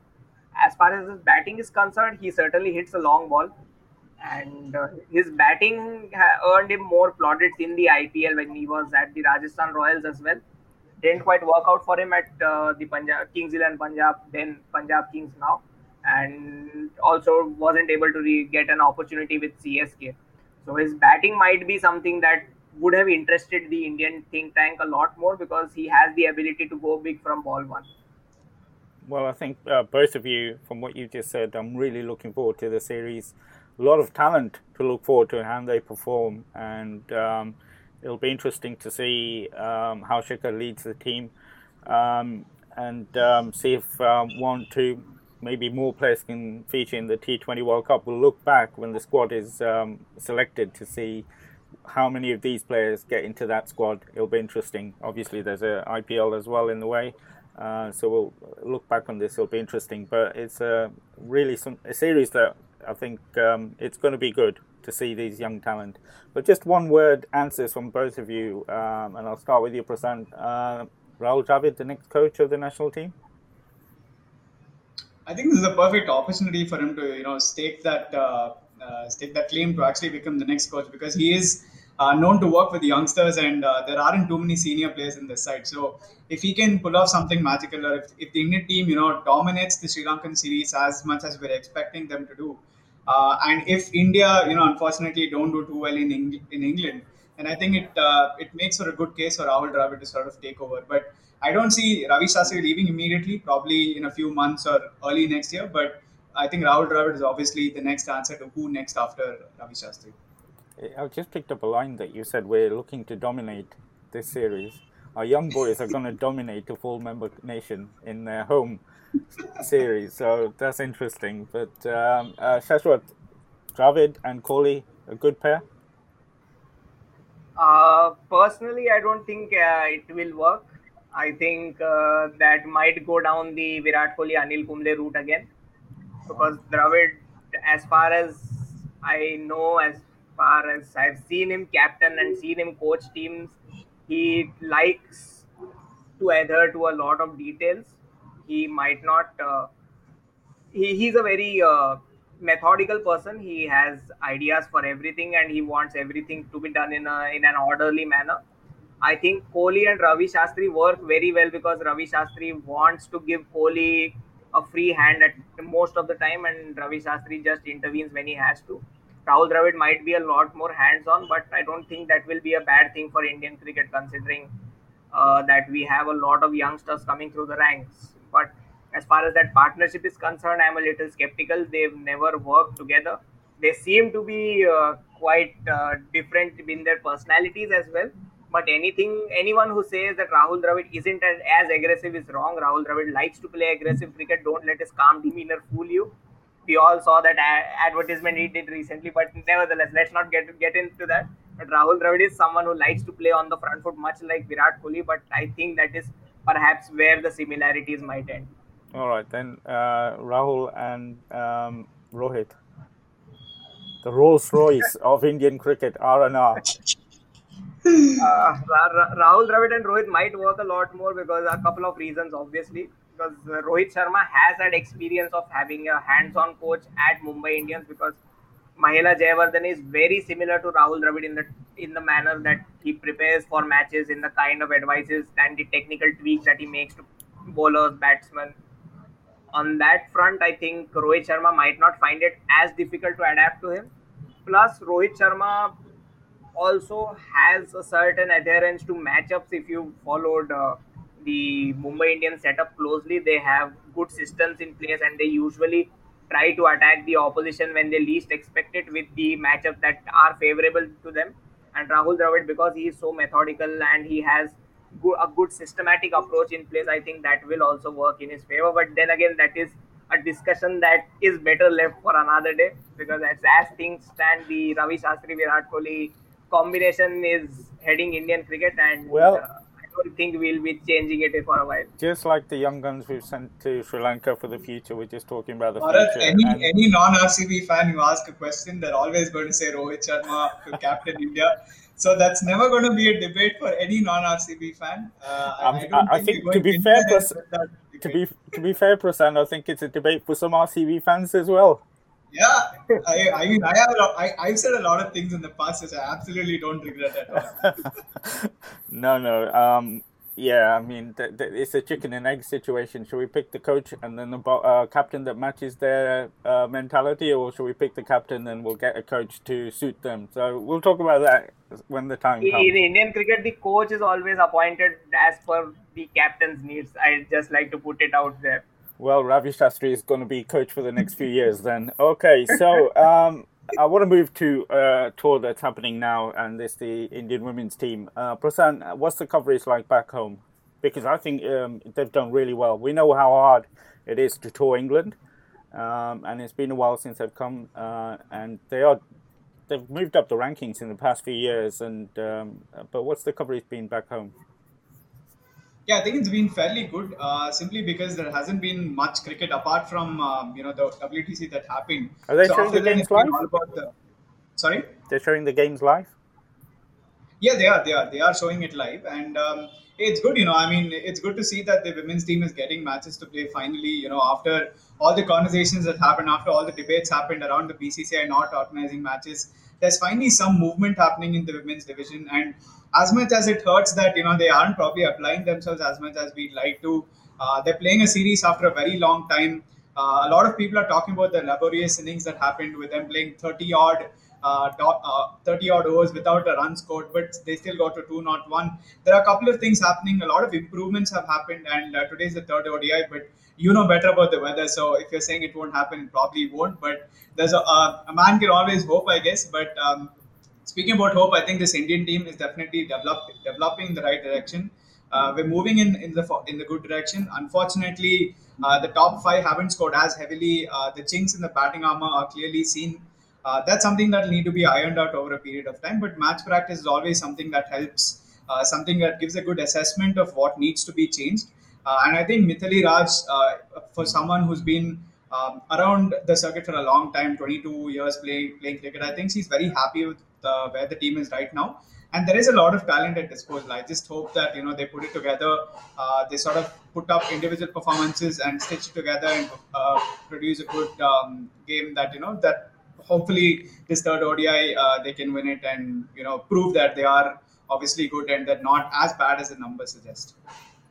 As far as his batting is concerned, he certainly hits a long ball and uh, his batting earned him more plaudits in the IPL when he was at the Rajasthan Royals as well. Didn't quite work out for him at uh, the Punjab Kings Eleven Punjab, then Punjab Kings now, and also wasn't able to re- get an opportunity with CSK. So his batting might be something that would have interested the Indian think tank a lot more because he has the ability to go big from ball one. Well, I think uh, both of you, from what you just said, I'm really looking forward to the series a lot of talent to look forward to how they perform, and um, it'll be interesting to see um, how Shikhar leads the team, um, and um, see if um, one, two, maybe more players can feature in the T20 World Cup. We'll look back when the squad is um, selected to see how many of these players get into that squad. It'll be interesting. Obviously, there's a IPL as well in the way. Uh, so we'll look back on this. It'll be interesting, but it's a really some a series that I think um, it's going to be good to see these young talent. But just one word answers from both of you, um, and I'll start with you, Prasen. Uh, Rahul Dravid, the next coach of the national team. I think this is a perfect opportunity for him to, you know, stake that uh, uh, stake that claim to actually become the next coach because he is uh, known to work with youngsters and uh, there aren't too many senior players in this side. So if he can pull off something magical, or if, if the Indian team, you know, dominates the Sri Lankan series as much as we're expecting them to do, uh, and if India, you know, unfortunately don't do too well in Eng- in England, then I think it uh, it makes for a good case for Rahul Dravid to sort of take over. But I don't see Ravi Shastri leaving immediately, probably in a few months or early next year. But I think Rahul Dravid is obviously the next answer to who next after Ravi Shastri. I just picked up a line that you said we're looking to dominate this series. Our young boys are going to dominate the full member nation in their home series, so that's interesting. But um, uh, Shashwat, Dravid and Kohli, a good pair. Uh, personally, I don't think uh, it will work. I think uh, that might go down the Virat Kohli Anil Kumble route again because Dravid, as far as I know, as far as I've seen him captain and seen him coach teams, he likes to adhere to a lot of details. He might not. Uh, he, he's a very uh, methodical person. He has ideas for everything, and he wants everything to be done in a in an orderly manner. I think Kohli and Ravi Shastri work very well because Ravi Shastri wants to give Kohli a free hand at most of the time, and Ravi Shastri just intervenes when he has to. Rahul Dravid might be a lot more hands-on, but I don't think that will be a bad thing for Indian cricket, considering uh, that we have a lot of youngsters coming through the ranks. But as far as that partnership is concerned, I'm a little skeptical. They've never worked together. They seem to be uh, quite uh, different in their personalities as well. But anything, anyone who says that Rahul Dravid isn't as, as aggressive is wrong. Rahul Dravid likes to play aggressive cricket. Don't let his calm demeanor fool you. We all saw that a- advertisement he did recently, but nevertheless, let's not get get into that. But Rahul Dravid is someone who likes to play on the front foot, much like Virat Kohli. But I think that is perhaps where the similarities might end. All right, then uh, Rahul and um, Rohit, the Rolls Royce of Indian cricket, R and R. Uh, Ra- Rahul Dravid and Rohit might work a lot more because a couple of reasons, obviously. Because uh, Rohit Sharma has had experience of having a hands-on coach at Mumbai Indians. Because Mahela Jayawardene is very similar to Rahul Dravid in the in the manner that he prepares for matches, in the kind of advices and the technical tweaks that he makes to bowlers, batsmen. On that front, I think Rohit Sharma might not find it as difficult to adapt to him. Plus, Rohit Sharma also has a certain adherence to matchups. If you followed uh, the Mumbai Indians setup closely, they have good systems in place and they usually try to attack the opposition when they least expect it with the matchups that are favorable to them. And Rahul Dravid, because he is so methodical and he has go- a good systematic approach in place, I think that will also work in his favor. But then again, that is a discussion that is better left for another day because as, as things stand, the Ravi Shastri Virat Kohli combination is heading Indian cricket, and Well- uh, I don't think we'll be changing it for a while. Just like the young guns we've sent to Sri Lanka for the future, we're just talking about the Bharat, future. any and- any non-RCB fan who asks a question, they're always going to say Rohit Sharma to captain India. So that's never going to be a debate for any non-RCB fan. Uh, I, Um, I I- I think, think to be fair, anywhere pers- with that to debate. be to be fair, Prasen, I think it's a debate for some RCB fans as well. Yeah, I, I mean, I have a lot, I, I've said a lot of things in the past, which I absolutely don't regret at all. no, no. Um, yeah, I mean, th- th- it's a chicken and egg situation. Should we pick the coach and then the bo- uh, captain that matches their uh, mentality, or should we pick the captain and we'll get a coach to suit them? So we'll talk about that when the time comes. in Indian cricket, the coach is always appointed as per the captain's needs. I just like to put it out there. Well, Ravi Shastri is going to be coach for the next few years then. Okay, so um, I want to move to a tour that's happening now, and it's the Indian women's team. Uh, Prasen, what's the coverage like back home? Because I think um, they've done really well. We know how hard it is to tour England, um, and it's been a while since they've come, uh, and they are they've moved up the rankings in the past few years. And um, but what's the coverage been back home? Yeah, I think it's been fairly good, uh, simply because there hasn't been much cricket apart from um, you know the WTC that happened. Are they So showing the games live? the- Sorry. They're showing the games live. Yeah, they are. They are. They are showing it live, and um, it's good. You know, I mean, it's good to see that the women's team is getting matches to play finally. You know, after all the conversations that happened, after all the debates happened around the BCCI not organizing matches, there's finally some movement happening in the women's division. And as much as it hurts that you know they aren't probably applying themselves as much as we'd like to, uh, they're playing a series after a very long time. Uh, a lot of people are talking about the laborious innings that happened with them playing 30 odd uh, uh, 30 odd overs without a run scored, but they still got to 2 not 1. There are a couple of things happening. A lot of improvements have happened, and uh, today is the third ODI, but you know better about the weather. So if you're saying it won't happen, it probably won't. But there's a, uh, a man can always hope, I guess. But um, speaking about hope, I think this Indian team is definitely develop, developing in the right direction. Uh, we're moving in, in the in the good direction. Unfortunately, uh, the top five haven't scored as heavily. Uh, the chinks in the batting armor are clearly seen. Uh, that's something that need to be ironed out over a period of time. But match practice is always something that helps, uh, something that gives a good assessment of what needs to be changed. Uh, and I think Mithali Raj, for someone who's been um, around the circuit for a long time, 22 years playing playing cricket, I think she's very happy with where the team is right now and there is a lot of talent at disposal. I just hope that you know they put it together. Uh, they sort of put up individual performances and stitch it together and uh, produce a good um, game that you know that hopefully this third ODI uh, they can win it and you know prove that they are obviously good and they're not as bad as the numbers suggest.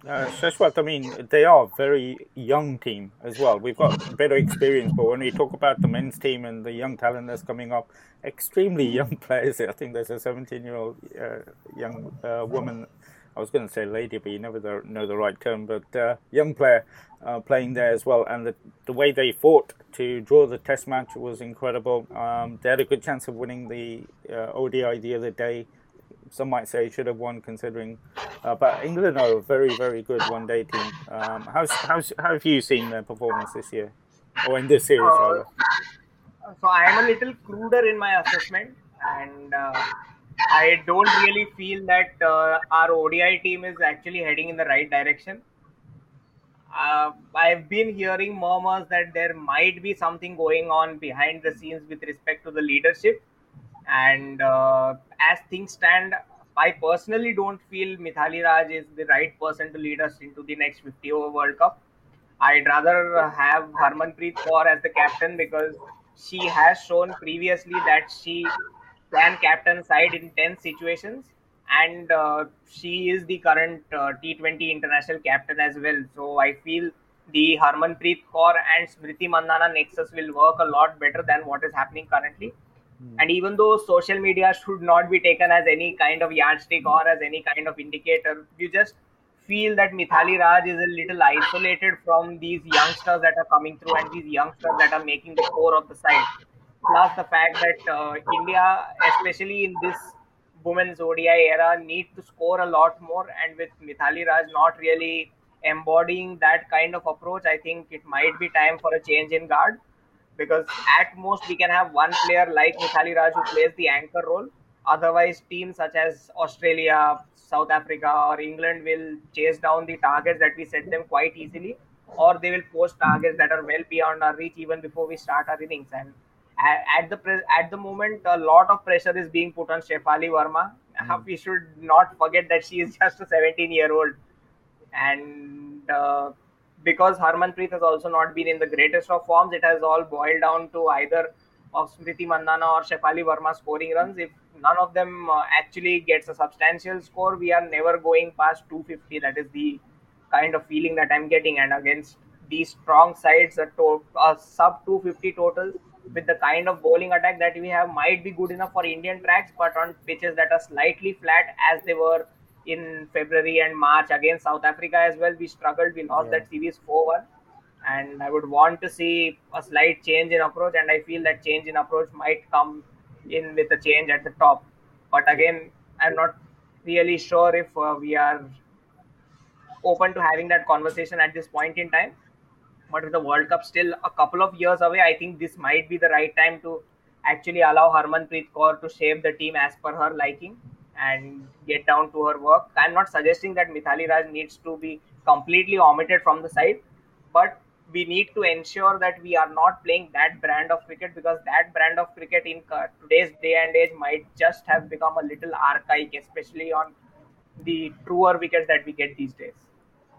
Uh, Shashwat, I mean, they are a very young team as well. We've got better experience, but when we talk about the men's team and the young talent that's coming up, extremely young players. I think there's a 17 year old uh, young uh, woman. I was going to say lady, but you never know the right term. But uh, young player uh, playing there as well, and the, the way they fought to draw the Test match was incredible. Um, they had a good chance of winning the uh, ODI the other day some might say should have won considering. Uh, but England are a very, very good one day team. Um, how's, how's, how have you seen their performance this year? Or in this series, uh, rather? So I am a little cruder in my assessment, and uh, I don't really feel that uh, our ODI team is actually heading in the right direction. Uh, I've been hearing murmurs that there might be something going on behind the scenes with respect to the leadership and uh, as things stand, I personally don't feel Mithali Raj is the right person to lead us into the next 50 over World Cup. I'd rather have Harmanpreet Kaur as the captain because she has shown previously that she can captain side in 10 situations and uh, she is the current uh, T20 international captain as well. So I feel the Harmanpreet Kaur and Smriti Mandhana nexus will work a lot better than what is happening currently. Hmm. And even though social media should not be taken as any kind of yardstick or as any kind of indicator, you just feel that Mithali Raj is a little isolated from these youngsters that are coming through and these youngsters that are making the core of the side. Plus the fact that uh, India, especially in this women's ODI era, need to score a lot more. And with Mithali Raj not really embodying that kind of approach, I think it might be time for a change in guard because at most we can have one player like Mithali Raj who plays the anchor role. Otherwise, teams such as Australia, South Africa, or England will chase down the targets that we set them quite easily, or they will post targets that are well beyond our reach even before we start our innings. And at the pre- at the moment, a lot of pressure is being put on Shefali Verma. Mm. We should not forget that she is just a 17 year old, and uh, because Harmanpreet has also not been in the greatest of forms, it has all boiled down to either of Smriti Mandhana or Shefali Verma scoring runs. If none of them uh, actually gets a substantial score, we are never going past 250. That is the kind of feeling that I'm getting. And against these strong sides, a, to- a sub 250 total with the kind of bowling attack that we have might be good enough for Indian tracks, but on pitches that are slightly flat as they were in February and March against South Africa as well. We struggled. We lost yeah. that series 4 1. And I would want to see a slight change in approach. And I feel that change in approach might come in with a change at the top. But again, I'm not really sure if uh, we are open to having that conversation at this point in time. But with the World Cup still a couple of years away, I think this might be the right time to actually allow Harmanpreet Kaur to shape the team as per her liking and get down to her work. I'm not suggesting that Mithali Raj needs to be completely omitted from the side, but we need to ensure that we are not playing that brand of cricket because that brand of cricket in today's day and age might just have become a little archaic, especially on the truer wickets that we get these days.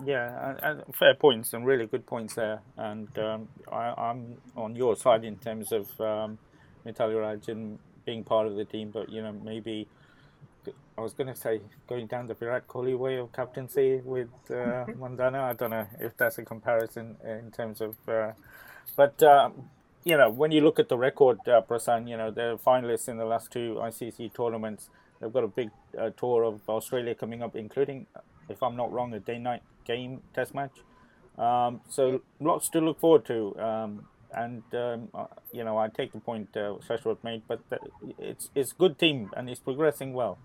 Yeah, and, and fair points and really good points there. And um, I, am on your side in terms of um, Mithali being part of the team, but you know maybe I was going to say going down the Virat Kohli way of captaincy with uh, Mandhana. I don't know if that's a comparison in terms of, uh, but um, you know, when you look at the record, uh, Prasen, you know, they're finalists in the last two ICC tournaments. They've got a big uh, tour of Australia coming up, including, if I'm not wrong, a day-night game test match. Um, so lots to look forward to. Um, and um, uh, you know, I take the point uh, Shashwat made, but it's it's good team and it's progressing well.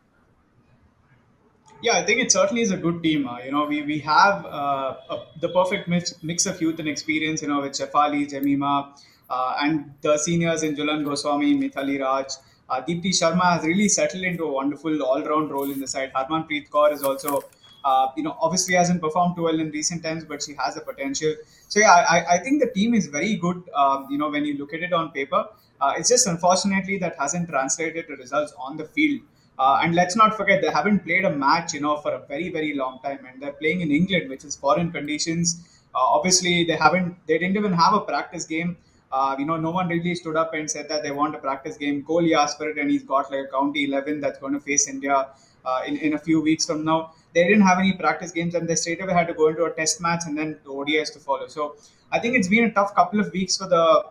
Yeah, I think it certainly is a good team. Uh, you know, we we have uh, a, the perfect mix, mix of youth and experience. You know, with Shefali, Jemimah, uh, and the seniors in Jhulan Goswami, Mithali Raj. Uh, Deepti Sharma has really settled into a wonderful all-round role in the side. Harmanpreet Kaur is also uh, you know, obviously hasn't performed too well in recent times, but she has the potential. So yeah, I, I think the team is very good. Um, you know, when you look at it on paper, uh, it's just unfortunately that hasn't translated to results on the field. Uh, and let's not forget they haven't played a match, you know, for a very very long time, and they're playing in England, which is foreign conditions. Uh, obviously, they haven't, they didn't even have a practice game. Uh, you know, no one really stood up and said that they want a practice game. Kohli asked for it, and he's got like a county 11 that's going to face India uh, in, in a few weeks from now they didn't have any practice games and they straight away had to go into a test match and then the ODIs to follow. So I think it's been a tough couple of weeks for the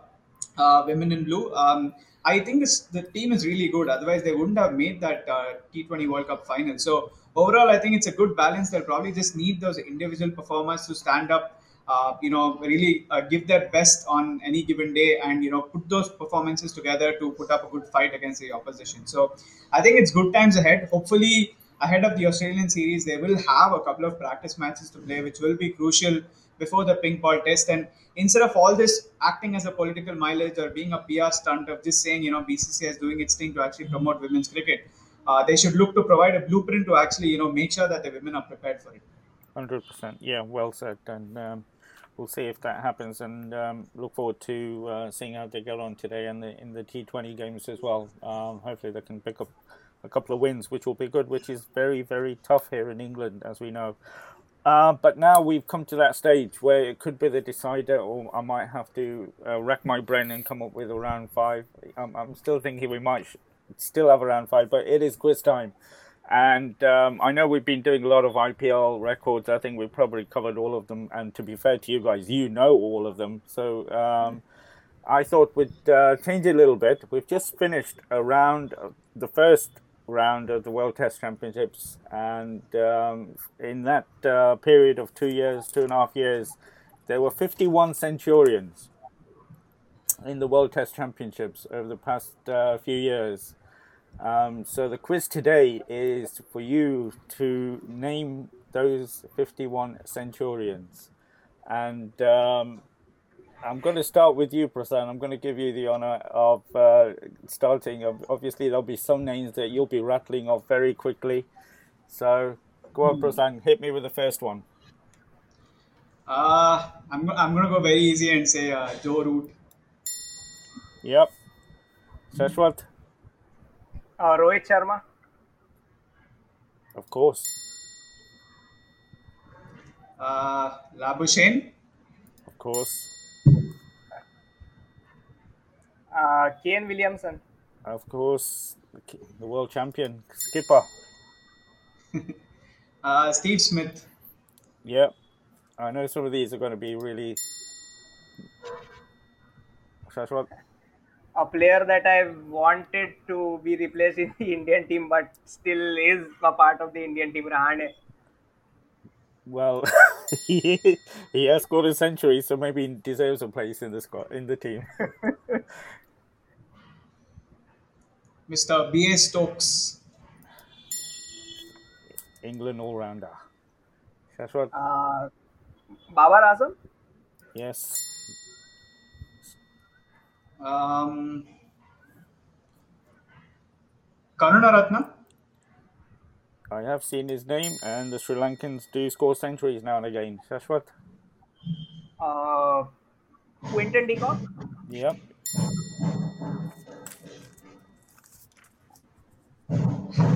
uh, women in blue. Um, I think this, the team is really good. Otherwise, they wouldn't have made that uh, T20 World Cup final. So overall, I think it's a good balance. They'll probably just need those individual performers to stand up. Uh, you know, really uh, give their best on any given day, and you know, put those performances together to put up a good fight against the opposition. So, I think it's good times ahead. Hopefully, ahead of the Australian series, they will have a couple of practice matches to play, which will be crucial before the pink ball test. And instead of all this acting as a political mileage or being a PR stunt of just saying, you know, BCCI is doing its thing to actually promote women's cricket, uh, they should look to provide a blueprint to actually, you know, make sure that the women are prepared for it. Hundred percent. Yeah, well said. And um, we'll see if that happens, and um, look forward to uh, seeing how they get on today the in the T Twenty games as well. Um, hopefully, they can pick up a couple of wins, which will be good, which is very, very tough here in England, as we know. Uh, but now we've come to that stage where it could be the decider, or I might have to uh, rack my brain and come up with a round five. I'm, still thinking we might still have a round five, but it is quiz time. And um, I know we've been doing a lot of IPL records. I think we've probably covered all of them. And to be fair to you guys, you know all of them. So um, I thought we'd uh, change it a little bit. We've just finished a round, the first round of the World Test Championships, and um, in that uh, period of two years, two and a half years, there were 51 Centurions in the World Test Championships over the past uh, few years. Um, so the quiz today is for you to name those 51 Centurions, and um, I'm going to start with you, Prasen. I'm going to give you the honor of uh, starting. Obviously, there'll be some names that you'll be rattling off very quickly. So, go on, Prasen. Hit me with the first one. Uh, I'm, I'm going to go very easy and say uh, Joe Root. Yep. Shashwat? Uh, Rohit Sharma. Of course. Uh, Labuschagne. Of course. Uh, Kane Williamson. Of course, the world champion, skipper. uh, Steve Smith. Yep. I know some of these are going to be really. Shashwat? A player that I wanted to be replaced in the Indian team, but still is a part of the Indian team, Rahane. Well, he, he has scored a century, so maybe he deserves a place in the squad in the team. Mr. B.A. Stokes. England all rounder. Shashwat? Uh, Babar Azam? Yes. Um, Karunaratne? I have seen his name, and the Sri Lankans do score centuries now and again. Shashwat? Uh, Quinton de Kock? Yep.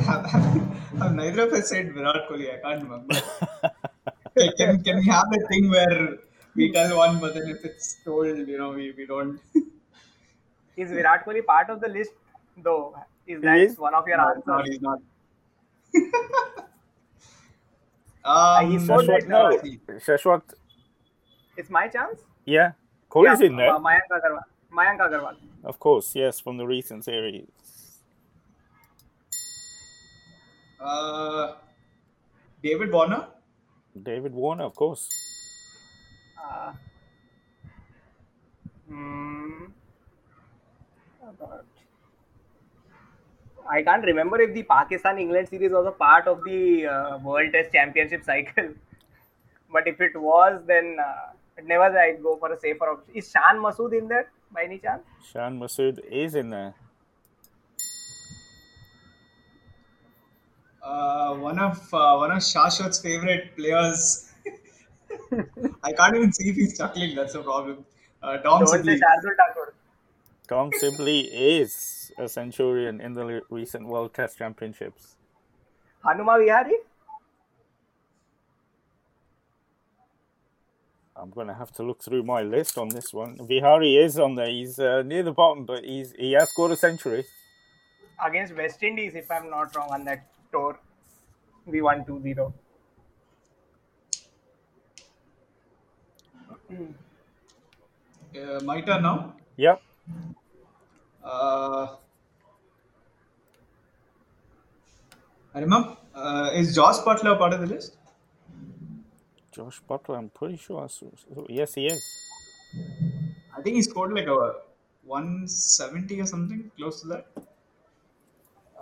Have, neither of us said Virat Kohli. I can't remember. can, can we have a thing where we tell one, but then if it's told, you know, we, we don't. Is Virat Kohli part of the list, though? Is that is? one of your no, answers? No, he's not. um, he's Shashwat, no. Shashwat. It's my chance? Yeah. Kohli's yeah, in there. Uh, Mayank Agarwal. Mayank Agarwal. Of course, yes, from the recent series. Uh, David Warner. David Warner, of course. Uh, hmm. I can't remember if the Pakistan England series was a part of the uh, World Test Championship cycle. but if it was, then uh, never I'd go for a safer option. Is Shan Masood in there by any chance? Shan Masood is in there. Uh, one of uh, one of Shashwat's favorite players. I can't even see if he's chuckling. That's a problem. Uh, Dom Don't Sibley. say Shardul Thakur. Dom Sibley is a centurion in the recent World Test Championships. Hanuma Vihari? I'm going to have to look through my list on this one. Vihari is on there. He's uh, near the bottom, but he's he has scored a century. against West Indies, if I'm not wrong, on that tour. We won 2 0. Uh, my turn now. yeah Uh, I remember. Uh, is Jos Buttler part of the list? Jos Buttler, I'm pretty sure. I saw, saw- yes, he is. I think he scored like a 170 or something, close to that.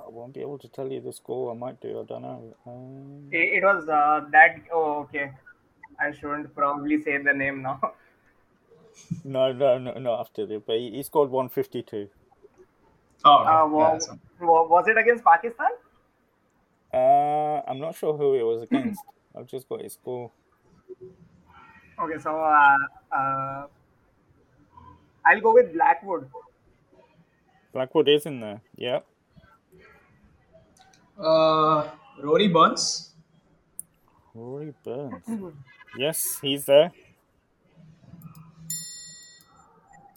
I won't be able to tell you the score. I might do. I don't know. Um, It, it was uh, that. Oh, okay. I shouldn't probably say the name now. no, no, no, not after the. But he, he scored 152. Oh, okay. Uh, yeah, wa- so- was it against Pakistan? Uh, I'm not sure who it was against. I've just got his score. Okay, so uh, uh, I'll go with Blackwood. Blackwood is in there. Yep. Uh, Rory Burns. Rory Burns. yes, he's there.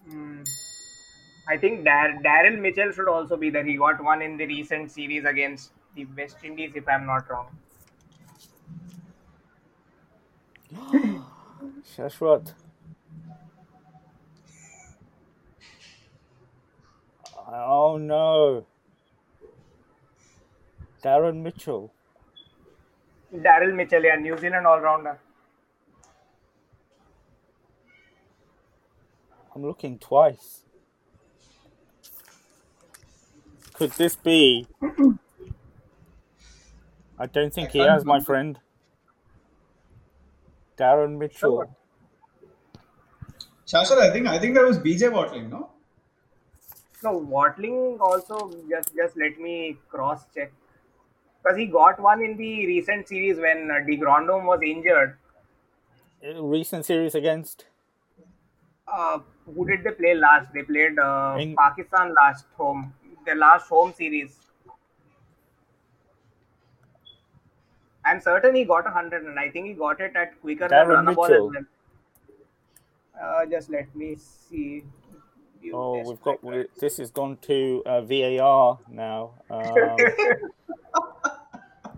Hmm. I think Dar- Daryl Mitchell should also be there. He got one in the recent series against the West Indies, if I'm not wrong. Shashwat. Oh no. Darren Mitchell. Daryl Mitchell, yeah, New Zealand all rounder. I'm looking twice. Could this be? I don't think he has, my friend. Darren Mitchell. Shashwat, I think I think that was BJ Watling, no? No, Watling also just just let me cross check because he got one in the recent series when uh, De Grandhomme was injured. Recent series against Uh, who did they play last? They played uh, Eng- Pakistan last home, the last home series. I'm certain he got a hundred, and I think he got it at quicker than a ball as well. Uh, just let me see. View Oh, we've got. We, this has gone to uh, VAR now. Um,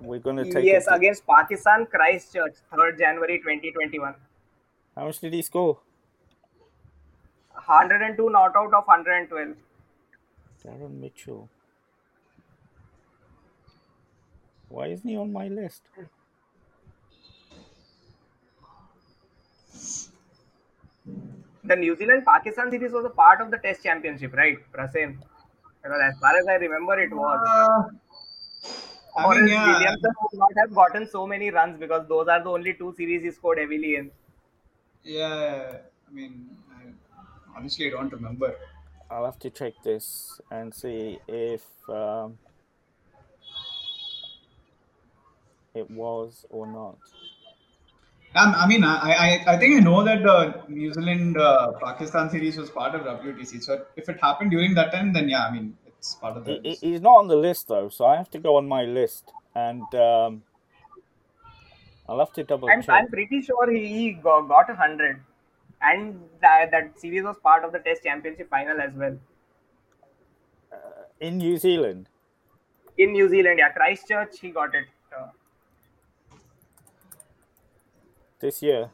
we're going to take. yes, to- against Pakistan, Christchurch, 3rd January 2021. How much did he score? 102 not out of 112. Darren Mitchell. Why isn't he on my list? The New Zealand Pakistan series was a part of the Test Championship, right, Prasen? Because as far as I remember, it was. Uh, I or mean, else yeah. Williamson would not have gotten so many runs because those are the only two series he scored heavily in. Yeah, I mean, I honestly I don't remember. I'll have to check this and see if um, it was or not. Um, I mean, I, I I think I know that the New Zealand uh, Pakistan series was part of WTC. So if it happened during that time, then yeah, I mean, it's part of the. He- he- he's not on the list though, so I have to go on my list and um, I'll have to double I'm, check. I'm pretty sure he, he got a 100. And that, that series was part of the Test Championship final as well. In New Zealand, In New Zealand, yeah, Christchurch, he got it. Uh, this year.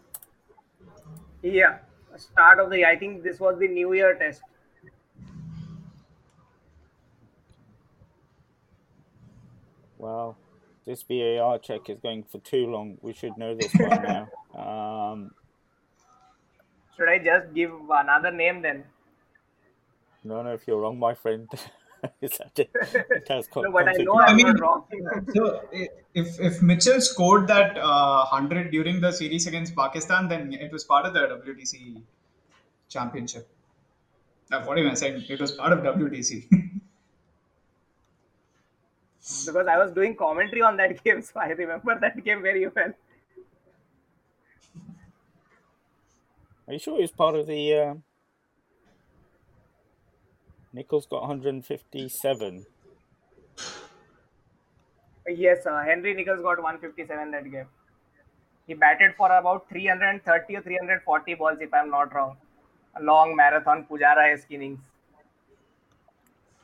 yeah, start of the, I think this was the New Year test. This VAR check is going for too long. We should know this by now. Um, Should I just give another name then? no, no, if you're wrong, my friend. Is that it? It has No, but I know I I'm mean- not wrong. So i- if if Mitchell scored that uh, hundred during the series against Pakistan, then it was part of the WTC championship. Uh, what am I saying? It was part of WTC. because I was doing commentary on that game, so I remember that game very well. Are you sure he's part of the? Uh... Nicholls got 157. Yes, uh, Henry Nicholls got 157 that game. He batted for about 330 or 340 balls, if I'm not wrong. A long marathon Pujara-esque innings.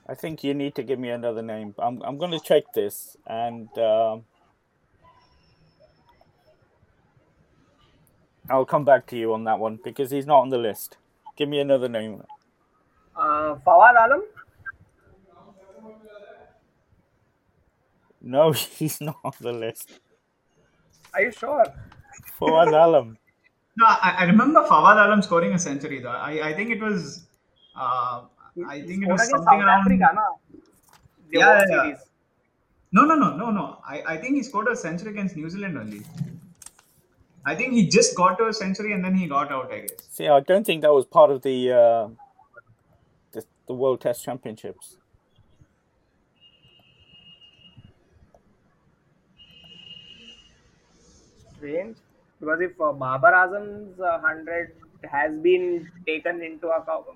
I think you need to give me another name. I'm I'm going to check this and um, I'll come back to you on that one because he's not on the list. Give me another name. Uh, Fawad Alam? No, he's not on the list. Are you sure? Fawad Alam. no, I, I remember Fawad Alam scoring a century though. I, I think it was uh, I think it was against something South around Africa, na? The Yeah, yeah, yeah. Series. No, no, no, no, no. I, I think he scored a century against New Zealand only. I think he just got to a century and then he got out, I guess. See, I don't think that was part of the uh, the, the World Test Championships. Strange. Because if uh, Babar Azam's uh, 100 has been taken into account,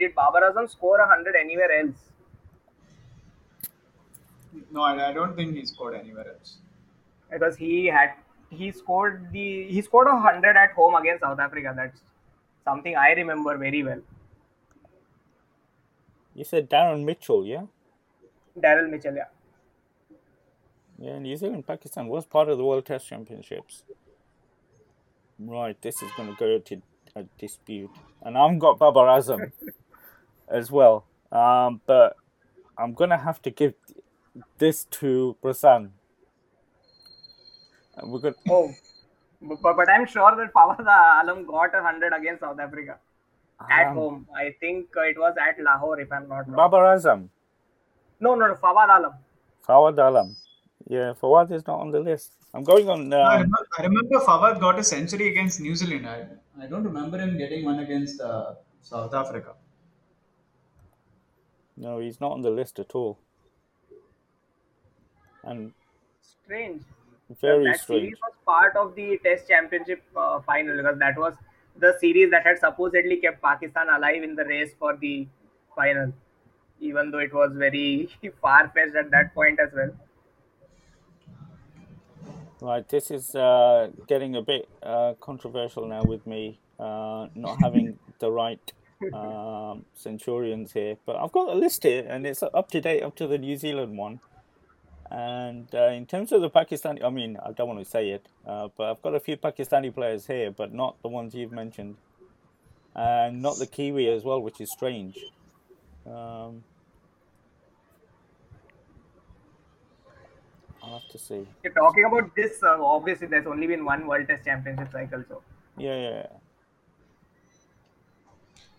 did Babar Azam score a 100 anywhere else? No, I, I don't think he scored anywhere else. Because he had he scored the he scored a 100 at home against South Africa. That's something I remember very well. You said Darren Mitchell, yeah? Daryl Mitchell, yeah. Yeah, New Zealand Pakistan was part of the World Test Championships. Right, this is going to go to a dispute. And I've got Babar Azam as well. Um, but I'm going to have to give this to Prasen. And We're going Oh, but, but I'm sure that Fawad Alam got a 100 against South Africa at Um, home. I think uh, it was at Lahore, if I'm not wrong. Babar Azam. No, no, no, Fawad Alam. Fawad Alam. Yeah, Fawad is not on the list. I'm going on. I, Um, remember, I remember Fawad got a century against New Zealand. I, I don't remember him getting one against uh, South Africa. No, he's not on the list at all. And Strange. very that strange. series was part of the Test Championship uh, final because that was the series that had supposedly kept Pakistan alive in the race for the final, even though it was very far fetched at that point as well. Right, this is uh, getting a bit uh, controversial now with me uh, not having the right um, Centurions here, but I've got a list here and it's up to date up to the New Zealand one. And uh, in terms of the Pakistani, I mean, I don't want to say it, uh, but I've got a few Pakistani players here, but not the ones you've mentioned, and not the Kiwi as well, which is strange. Um, I'll have to see. You're talking about this, uh, obviously, there's only been one World Test Championship cycle, so Yeah, yeah, yeah.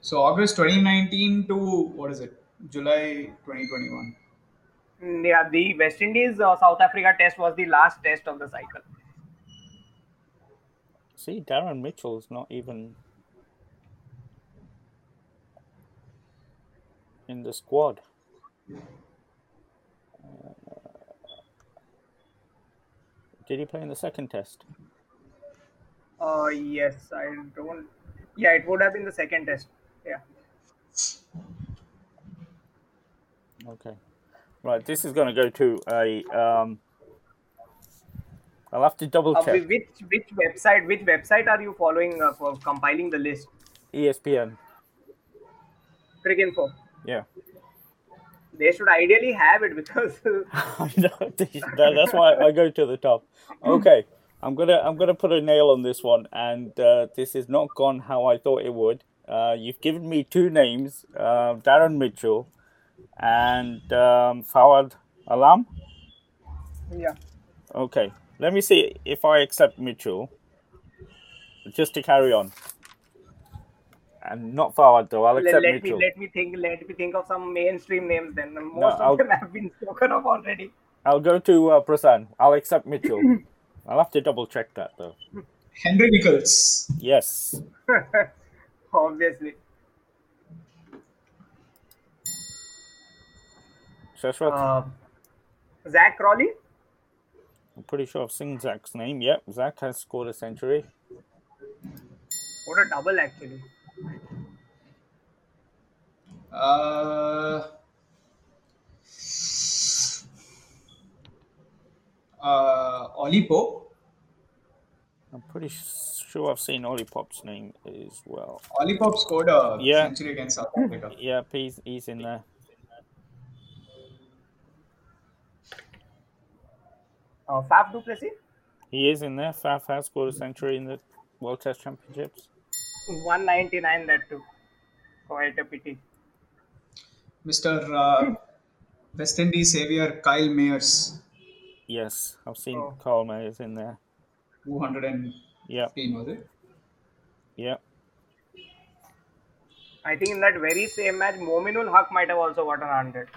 So August 2019 to what is it? July 2021. Mm, yeah, the West Indies uh, South Africa test was the last test of the cycle. See, Darren Mitchell's not even in the squad. Uh, did he play in the second test? Uh, yes, I don't. Yeah, it would have been the second test. Yeah. Okay. Right, this is going to go to a. Um, I'll have to double Uh, check. which which website? Which website are you following uh, for compiling the list? ESPN. Cricinfo. Yeah. They should ideally have it because that- That's why I go to the top. Okay, I'm gonna I'm gonna put a nail on this one, and uh, this has not gone how I thought it would. Uh, you've given me two names, uh, Darren Mitchell and um, Fawad Alam. yeah, Okay, let me see if I accept Mitchell. Just to carry on. And not Fawad though. I'll Let, accept let me Mitchell. let me think. Let me think of some mainstream names. Then most No, of I'll- them have been spoken of already. I'll go to uh, Prasen. I'll accept Mitchell. I'll have to double check that though. Henry Nicholls. Yes. Obviously. Shashwat, Uh, Zak Crawley. I'm pretty sure I've seen Zak's name. Yep, Zak has scored a century. What a double actually. Uh, uh, Ollie Pope. I'm pretty sure I've seen Ollie Pope's name as well. Ollie Pope scored a Yeah. century against South Africa. Yep, he's, he's in there. Uh, Faf du Plessis. He is in there. Faf has scored a century in the World Test Championships. 199 that too. Quite a pity. Mr. Uh, West Indies savior Kyle Mayers, Yes, I've seen Oh. Carl Mayers in there. 215 Yep, was it? yep. I think in that very same match, Mominul Haq might have also got gotten 100.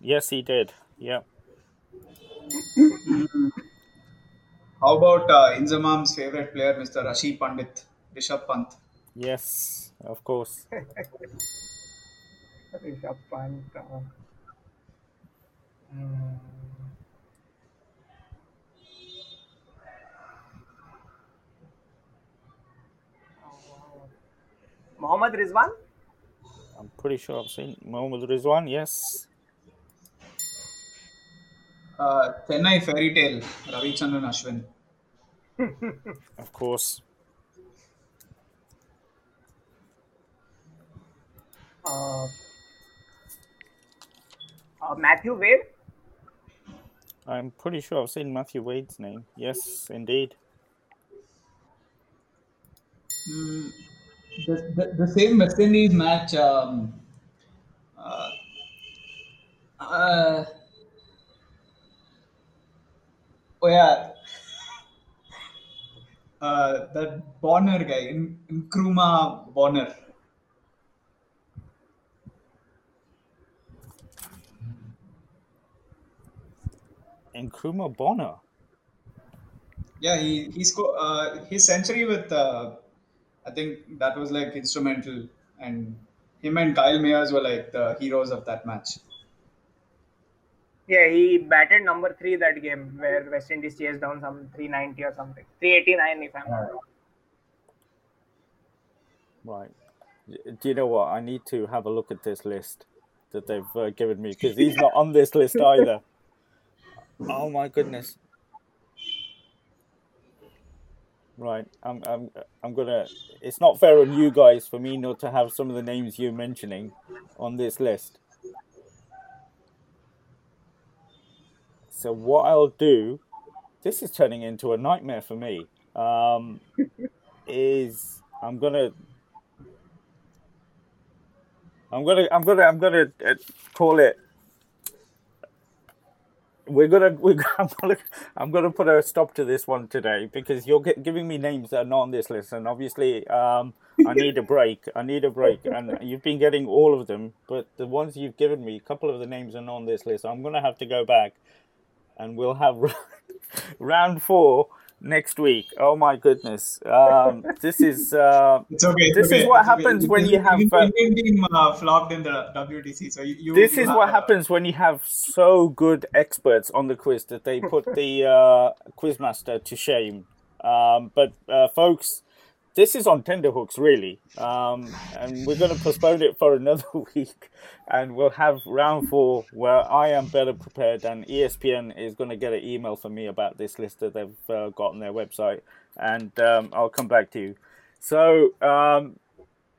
Yes, he did. Yeah. How about uh, Inzamam's favorite player, Mr. Rashid Pandit, Rishabh Pant? Yes, of course. Rishabh Pant. Mohammad Rizwan? I'm pretty sure I've seen Mohammad Rizwan. Yes. Uh, Chennai Fairy Tale, Ravichandran Ashwin. Of course. Uh, uh, Matthew Wade? I'm pretty sure I've seen Matthew Wade's name. Yes, indeed. Mm, the, the, the same West Indies match. Um, uh, uh, oh yeah, uh, that Bonner guy, in Nkrumah Bonner. Nkrumah Bonner. Yeah, he he scored uh, his century with. Uh, I think that was like instrumental, and him and Kyle Mayers were like the heroes of that match. Yeah, he batted number three that game where West Indies chased down some 390 or something. 389 if I'm not wrong. Right. Do you know what? I need to have a look at this list that they've uh, given me because he's not on this list either. Oh my goodness. Right. I'm I'm I'm gonna it's not fair on you guys for me not to have some of the names you're mentioning on this list. So what I'll do this is turning into a nightmare for me. Um is I'm gonna I'm gonna, I'm gonna, I'm gonna uh, call it. We're gonna, we're, gonna, I'm gonna put a stop to this one today because you're gi- giving me names that are not on this list, and obviously, um, I need a break. I need a break, and you've been getting all of them, but the ones you've given me, a couple of the names are not on this list. I'm gonna have to go back, and we'll have round four next week. Oh my goodness, um, this is. Uh, It's okay. it's This is what it's okay. happens when you have, uh, team uh, flopped in the WTC, so you. you this you is have what happens when you have so good experts on the quiz that they put the uh, quizmaster to shame. Um, but uh, folks, this is on tenderhooks, really, um, and we're going to postpone it for another week, and we'll have round four where I am better prepared, and ESPN is going to get an email from me about this list that they've uh, got on their website, and um, I'll come back to you. So. Um,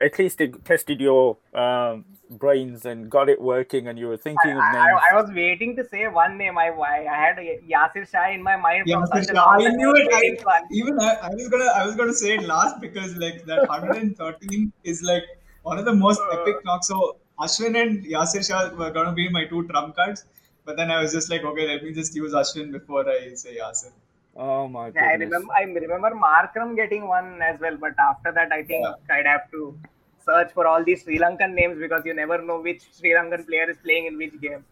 at least it tested your um, brains and got it working, and you were thinking of names. I, I was waiting to say one name. I, I, I had Yasir Shah in my mind Yeah, from such a I knew it. I, even I, I was gonna, I was gonna say it last because like that 113 is like one of the most Uh. epic knocks. So Ashwin and Yasir Shah were gonna be my two trump cards, but then I was just like, okay, let me just use Ashwin before I say Yasir. Oh my Yeah, I remember. I remember Markram getting one as well, but after that, I think Yeah. I'd have to search for all these Sri Lankan names because you never know which Sri Lankan player is playing in which game.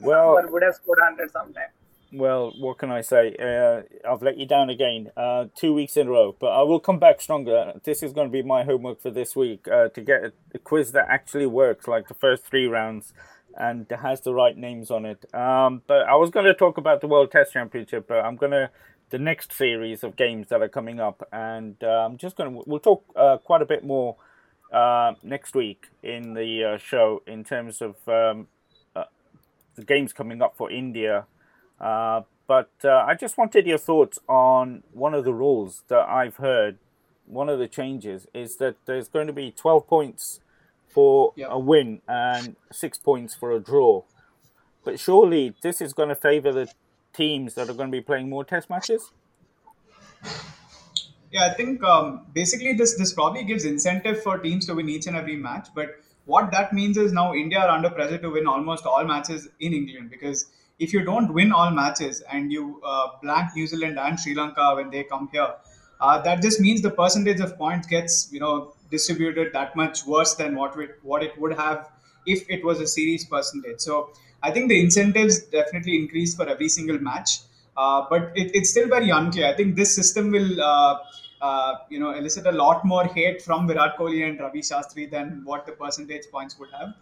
Well, Or would have scored hundred sometime. Well, what can I say? Uh, I've let you down again, uh, two weeks in a row, but I will come back stronger. This is going to be my homework for this week uh, to get a, a quiz that actually works, like the first three rounds, and has the right names on it. Um, but I was going to talk about the World Test Championship, but I'm going to the next series of games that are coming up, and uh, I'm just going to we'll talk uh, quite a bit more uh, next week in the uh, show in terms of um, uh, the games coming up for India. Uh, but I just wanted your thoughts on one of the rules that I've heard. One of the changes is that there's going to be 12 points for Yep. a win and six points for a draw. But surely this is going to favour the teams that are going to be playing more test matches? Yeah, I think um, basically this this probably gives incentive for teams to win each and every match. But what that means is now India are under pressure to win almost all matches in England because if you don't win all matches and you uh, blank New Zealand and Sri Lanka when they come here, uh, that just means the percentage of points gets you know distributed that much worse than what it what it would have if it was a series percentage. So I think the incentives definitely increase for every single match. Uh, but it, it's still very unclear. I think this system will, uh, uh, you know, elicit a lot more hate from Virat Kohli and Ravi Shastri than what the percentage points would have.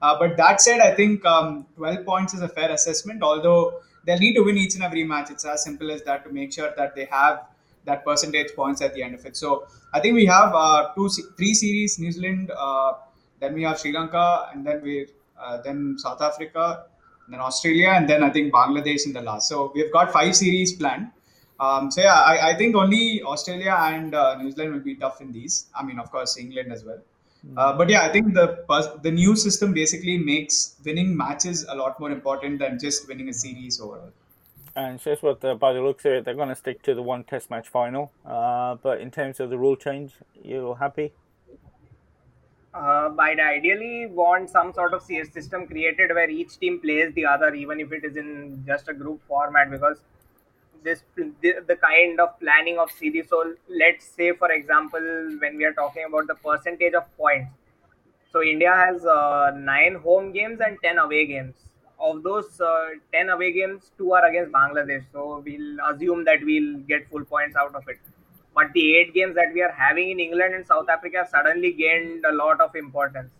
Uh, but that said, I think um, 12 points is a fair assessment. Although they'll need to win each and every match, it's as simple as that to make sure that they have that percentage points at the end of it. So I think we have uh, two, three series: New Zealand, uh, then we have Sri Lanka, and then we uh, then South Africa, then Australia, and then I think Bangladesh in the last. So we've got five series planned. Um, so yeah, I, I think only Australia and uh, New Zealand will be tough in these. I mean, of course, England as well. Uh, but yeah, I think the the new system basically makes winning matches a lot more important than just winning a series overall. And just what, the, by the looks of it, they're going to stick to the one test match final. Uh, but in terms of the rule change, you're happy? Uh, I'd ideally want some sort of CS system created where each team plays the other, even if it is in just a group format, because this the, the kind of planning of series. So let's say, for example, when we are talking about the percentage of points, so India has uh, nine home games and ten away games. Of those uh, ten away games, two are against Bangladesh. So we'll assume that we'll get full points out of it. But the eight games that we are having in England and South Africa suddenly gained a lot of importance.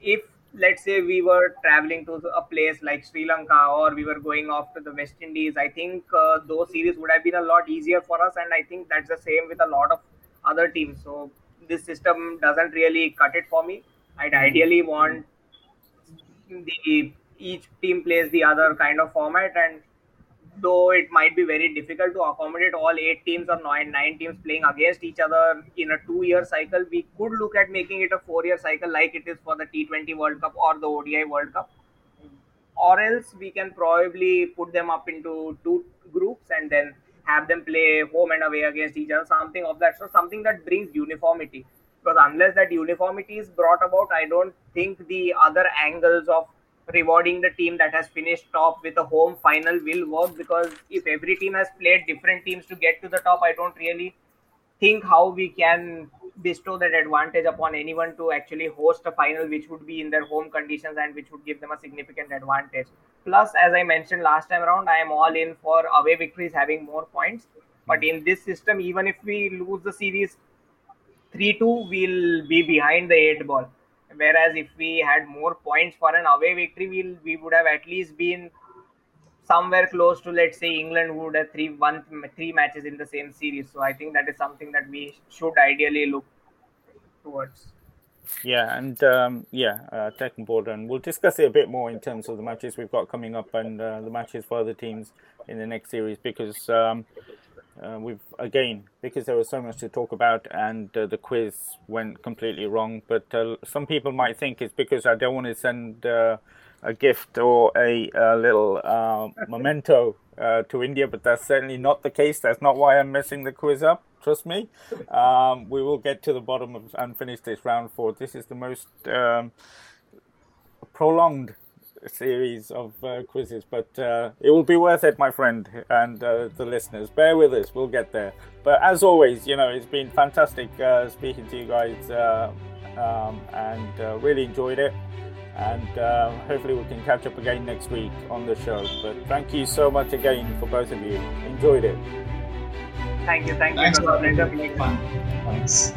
If let's say we were traveling to a place like Sri Lanka or we were going off to the West Indies, I think uh, those series would have been a lot easier for us, and I think that's the same with a lot of other teams. So this system doesn't really cut it for me. I'd ideally want the each team plays the other kind of format and though it might be very difficult to accommodate all eight teams or nine, nine teams playing against each other in a two year cycle, we could look at making it a four year cycle like it is for the T20 World Cup or the ODI World Cup. Or else we can probably put them up into two groups and then have them play home and away against each other, something of that sort, something that brings uniformity. Because unless that uniformity is brought about, I don't think the other angles of rewarding the team that has finished top with a home final will work because if every team has played different teams to get to the top, I don't really think how we can bestow that advantage upon anyone to actually host a final which would be in their home conditions and which would give them a significant advantage. Plus, as I mentioned last time around, I am all in for away victories having more points. But in this system, even if we lose the series 3 2, we'll be behind the 8 ball. Whereas if we had more points for an away victory, we'll, we would have at least been somewhere close to, let's say, England would have three, one, three matches in the same series. So I think that is something that we should ideally look towards. Yeah, and um, yeah, uh, and board, and we'll discuss it a bit more in terms of the matches we've got coming up and uh, the matches for other teams in the next series because um, uh, we've again because there was so much to talk about and uh, the quiz went completely wrong. But uh, some people might think it's because I don't want to send uh, a gift or a, a little uh, memento uh, to India, but that's certainly not the case. That's not why I'm messing the quiz up. Trust me. Um, we will get to the bottom of and finish this round four. This is the most um, prolonged series of uh, quizzes, but uh, it will be worth it, my friend, and uh, the listeners. Bear with us, we'll get there. But as always, you know, it's been fantastic uh, speaking to you guys, uh, um, and uh, really enjoyed it. And hopefully, we can catch up again next week on the show. But thank you so much again for both of you. Enjoyed it. Thank you. Thank you. Thanks for fun. Thanks.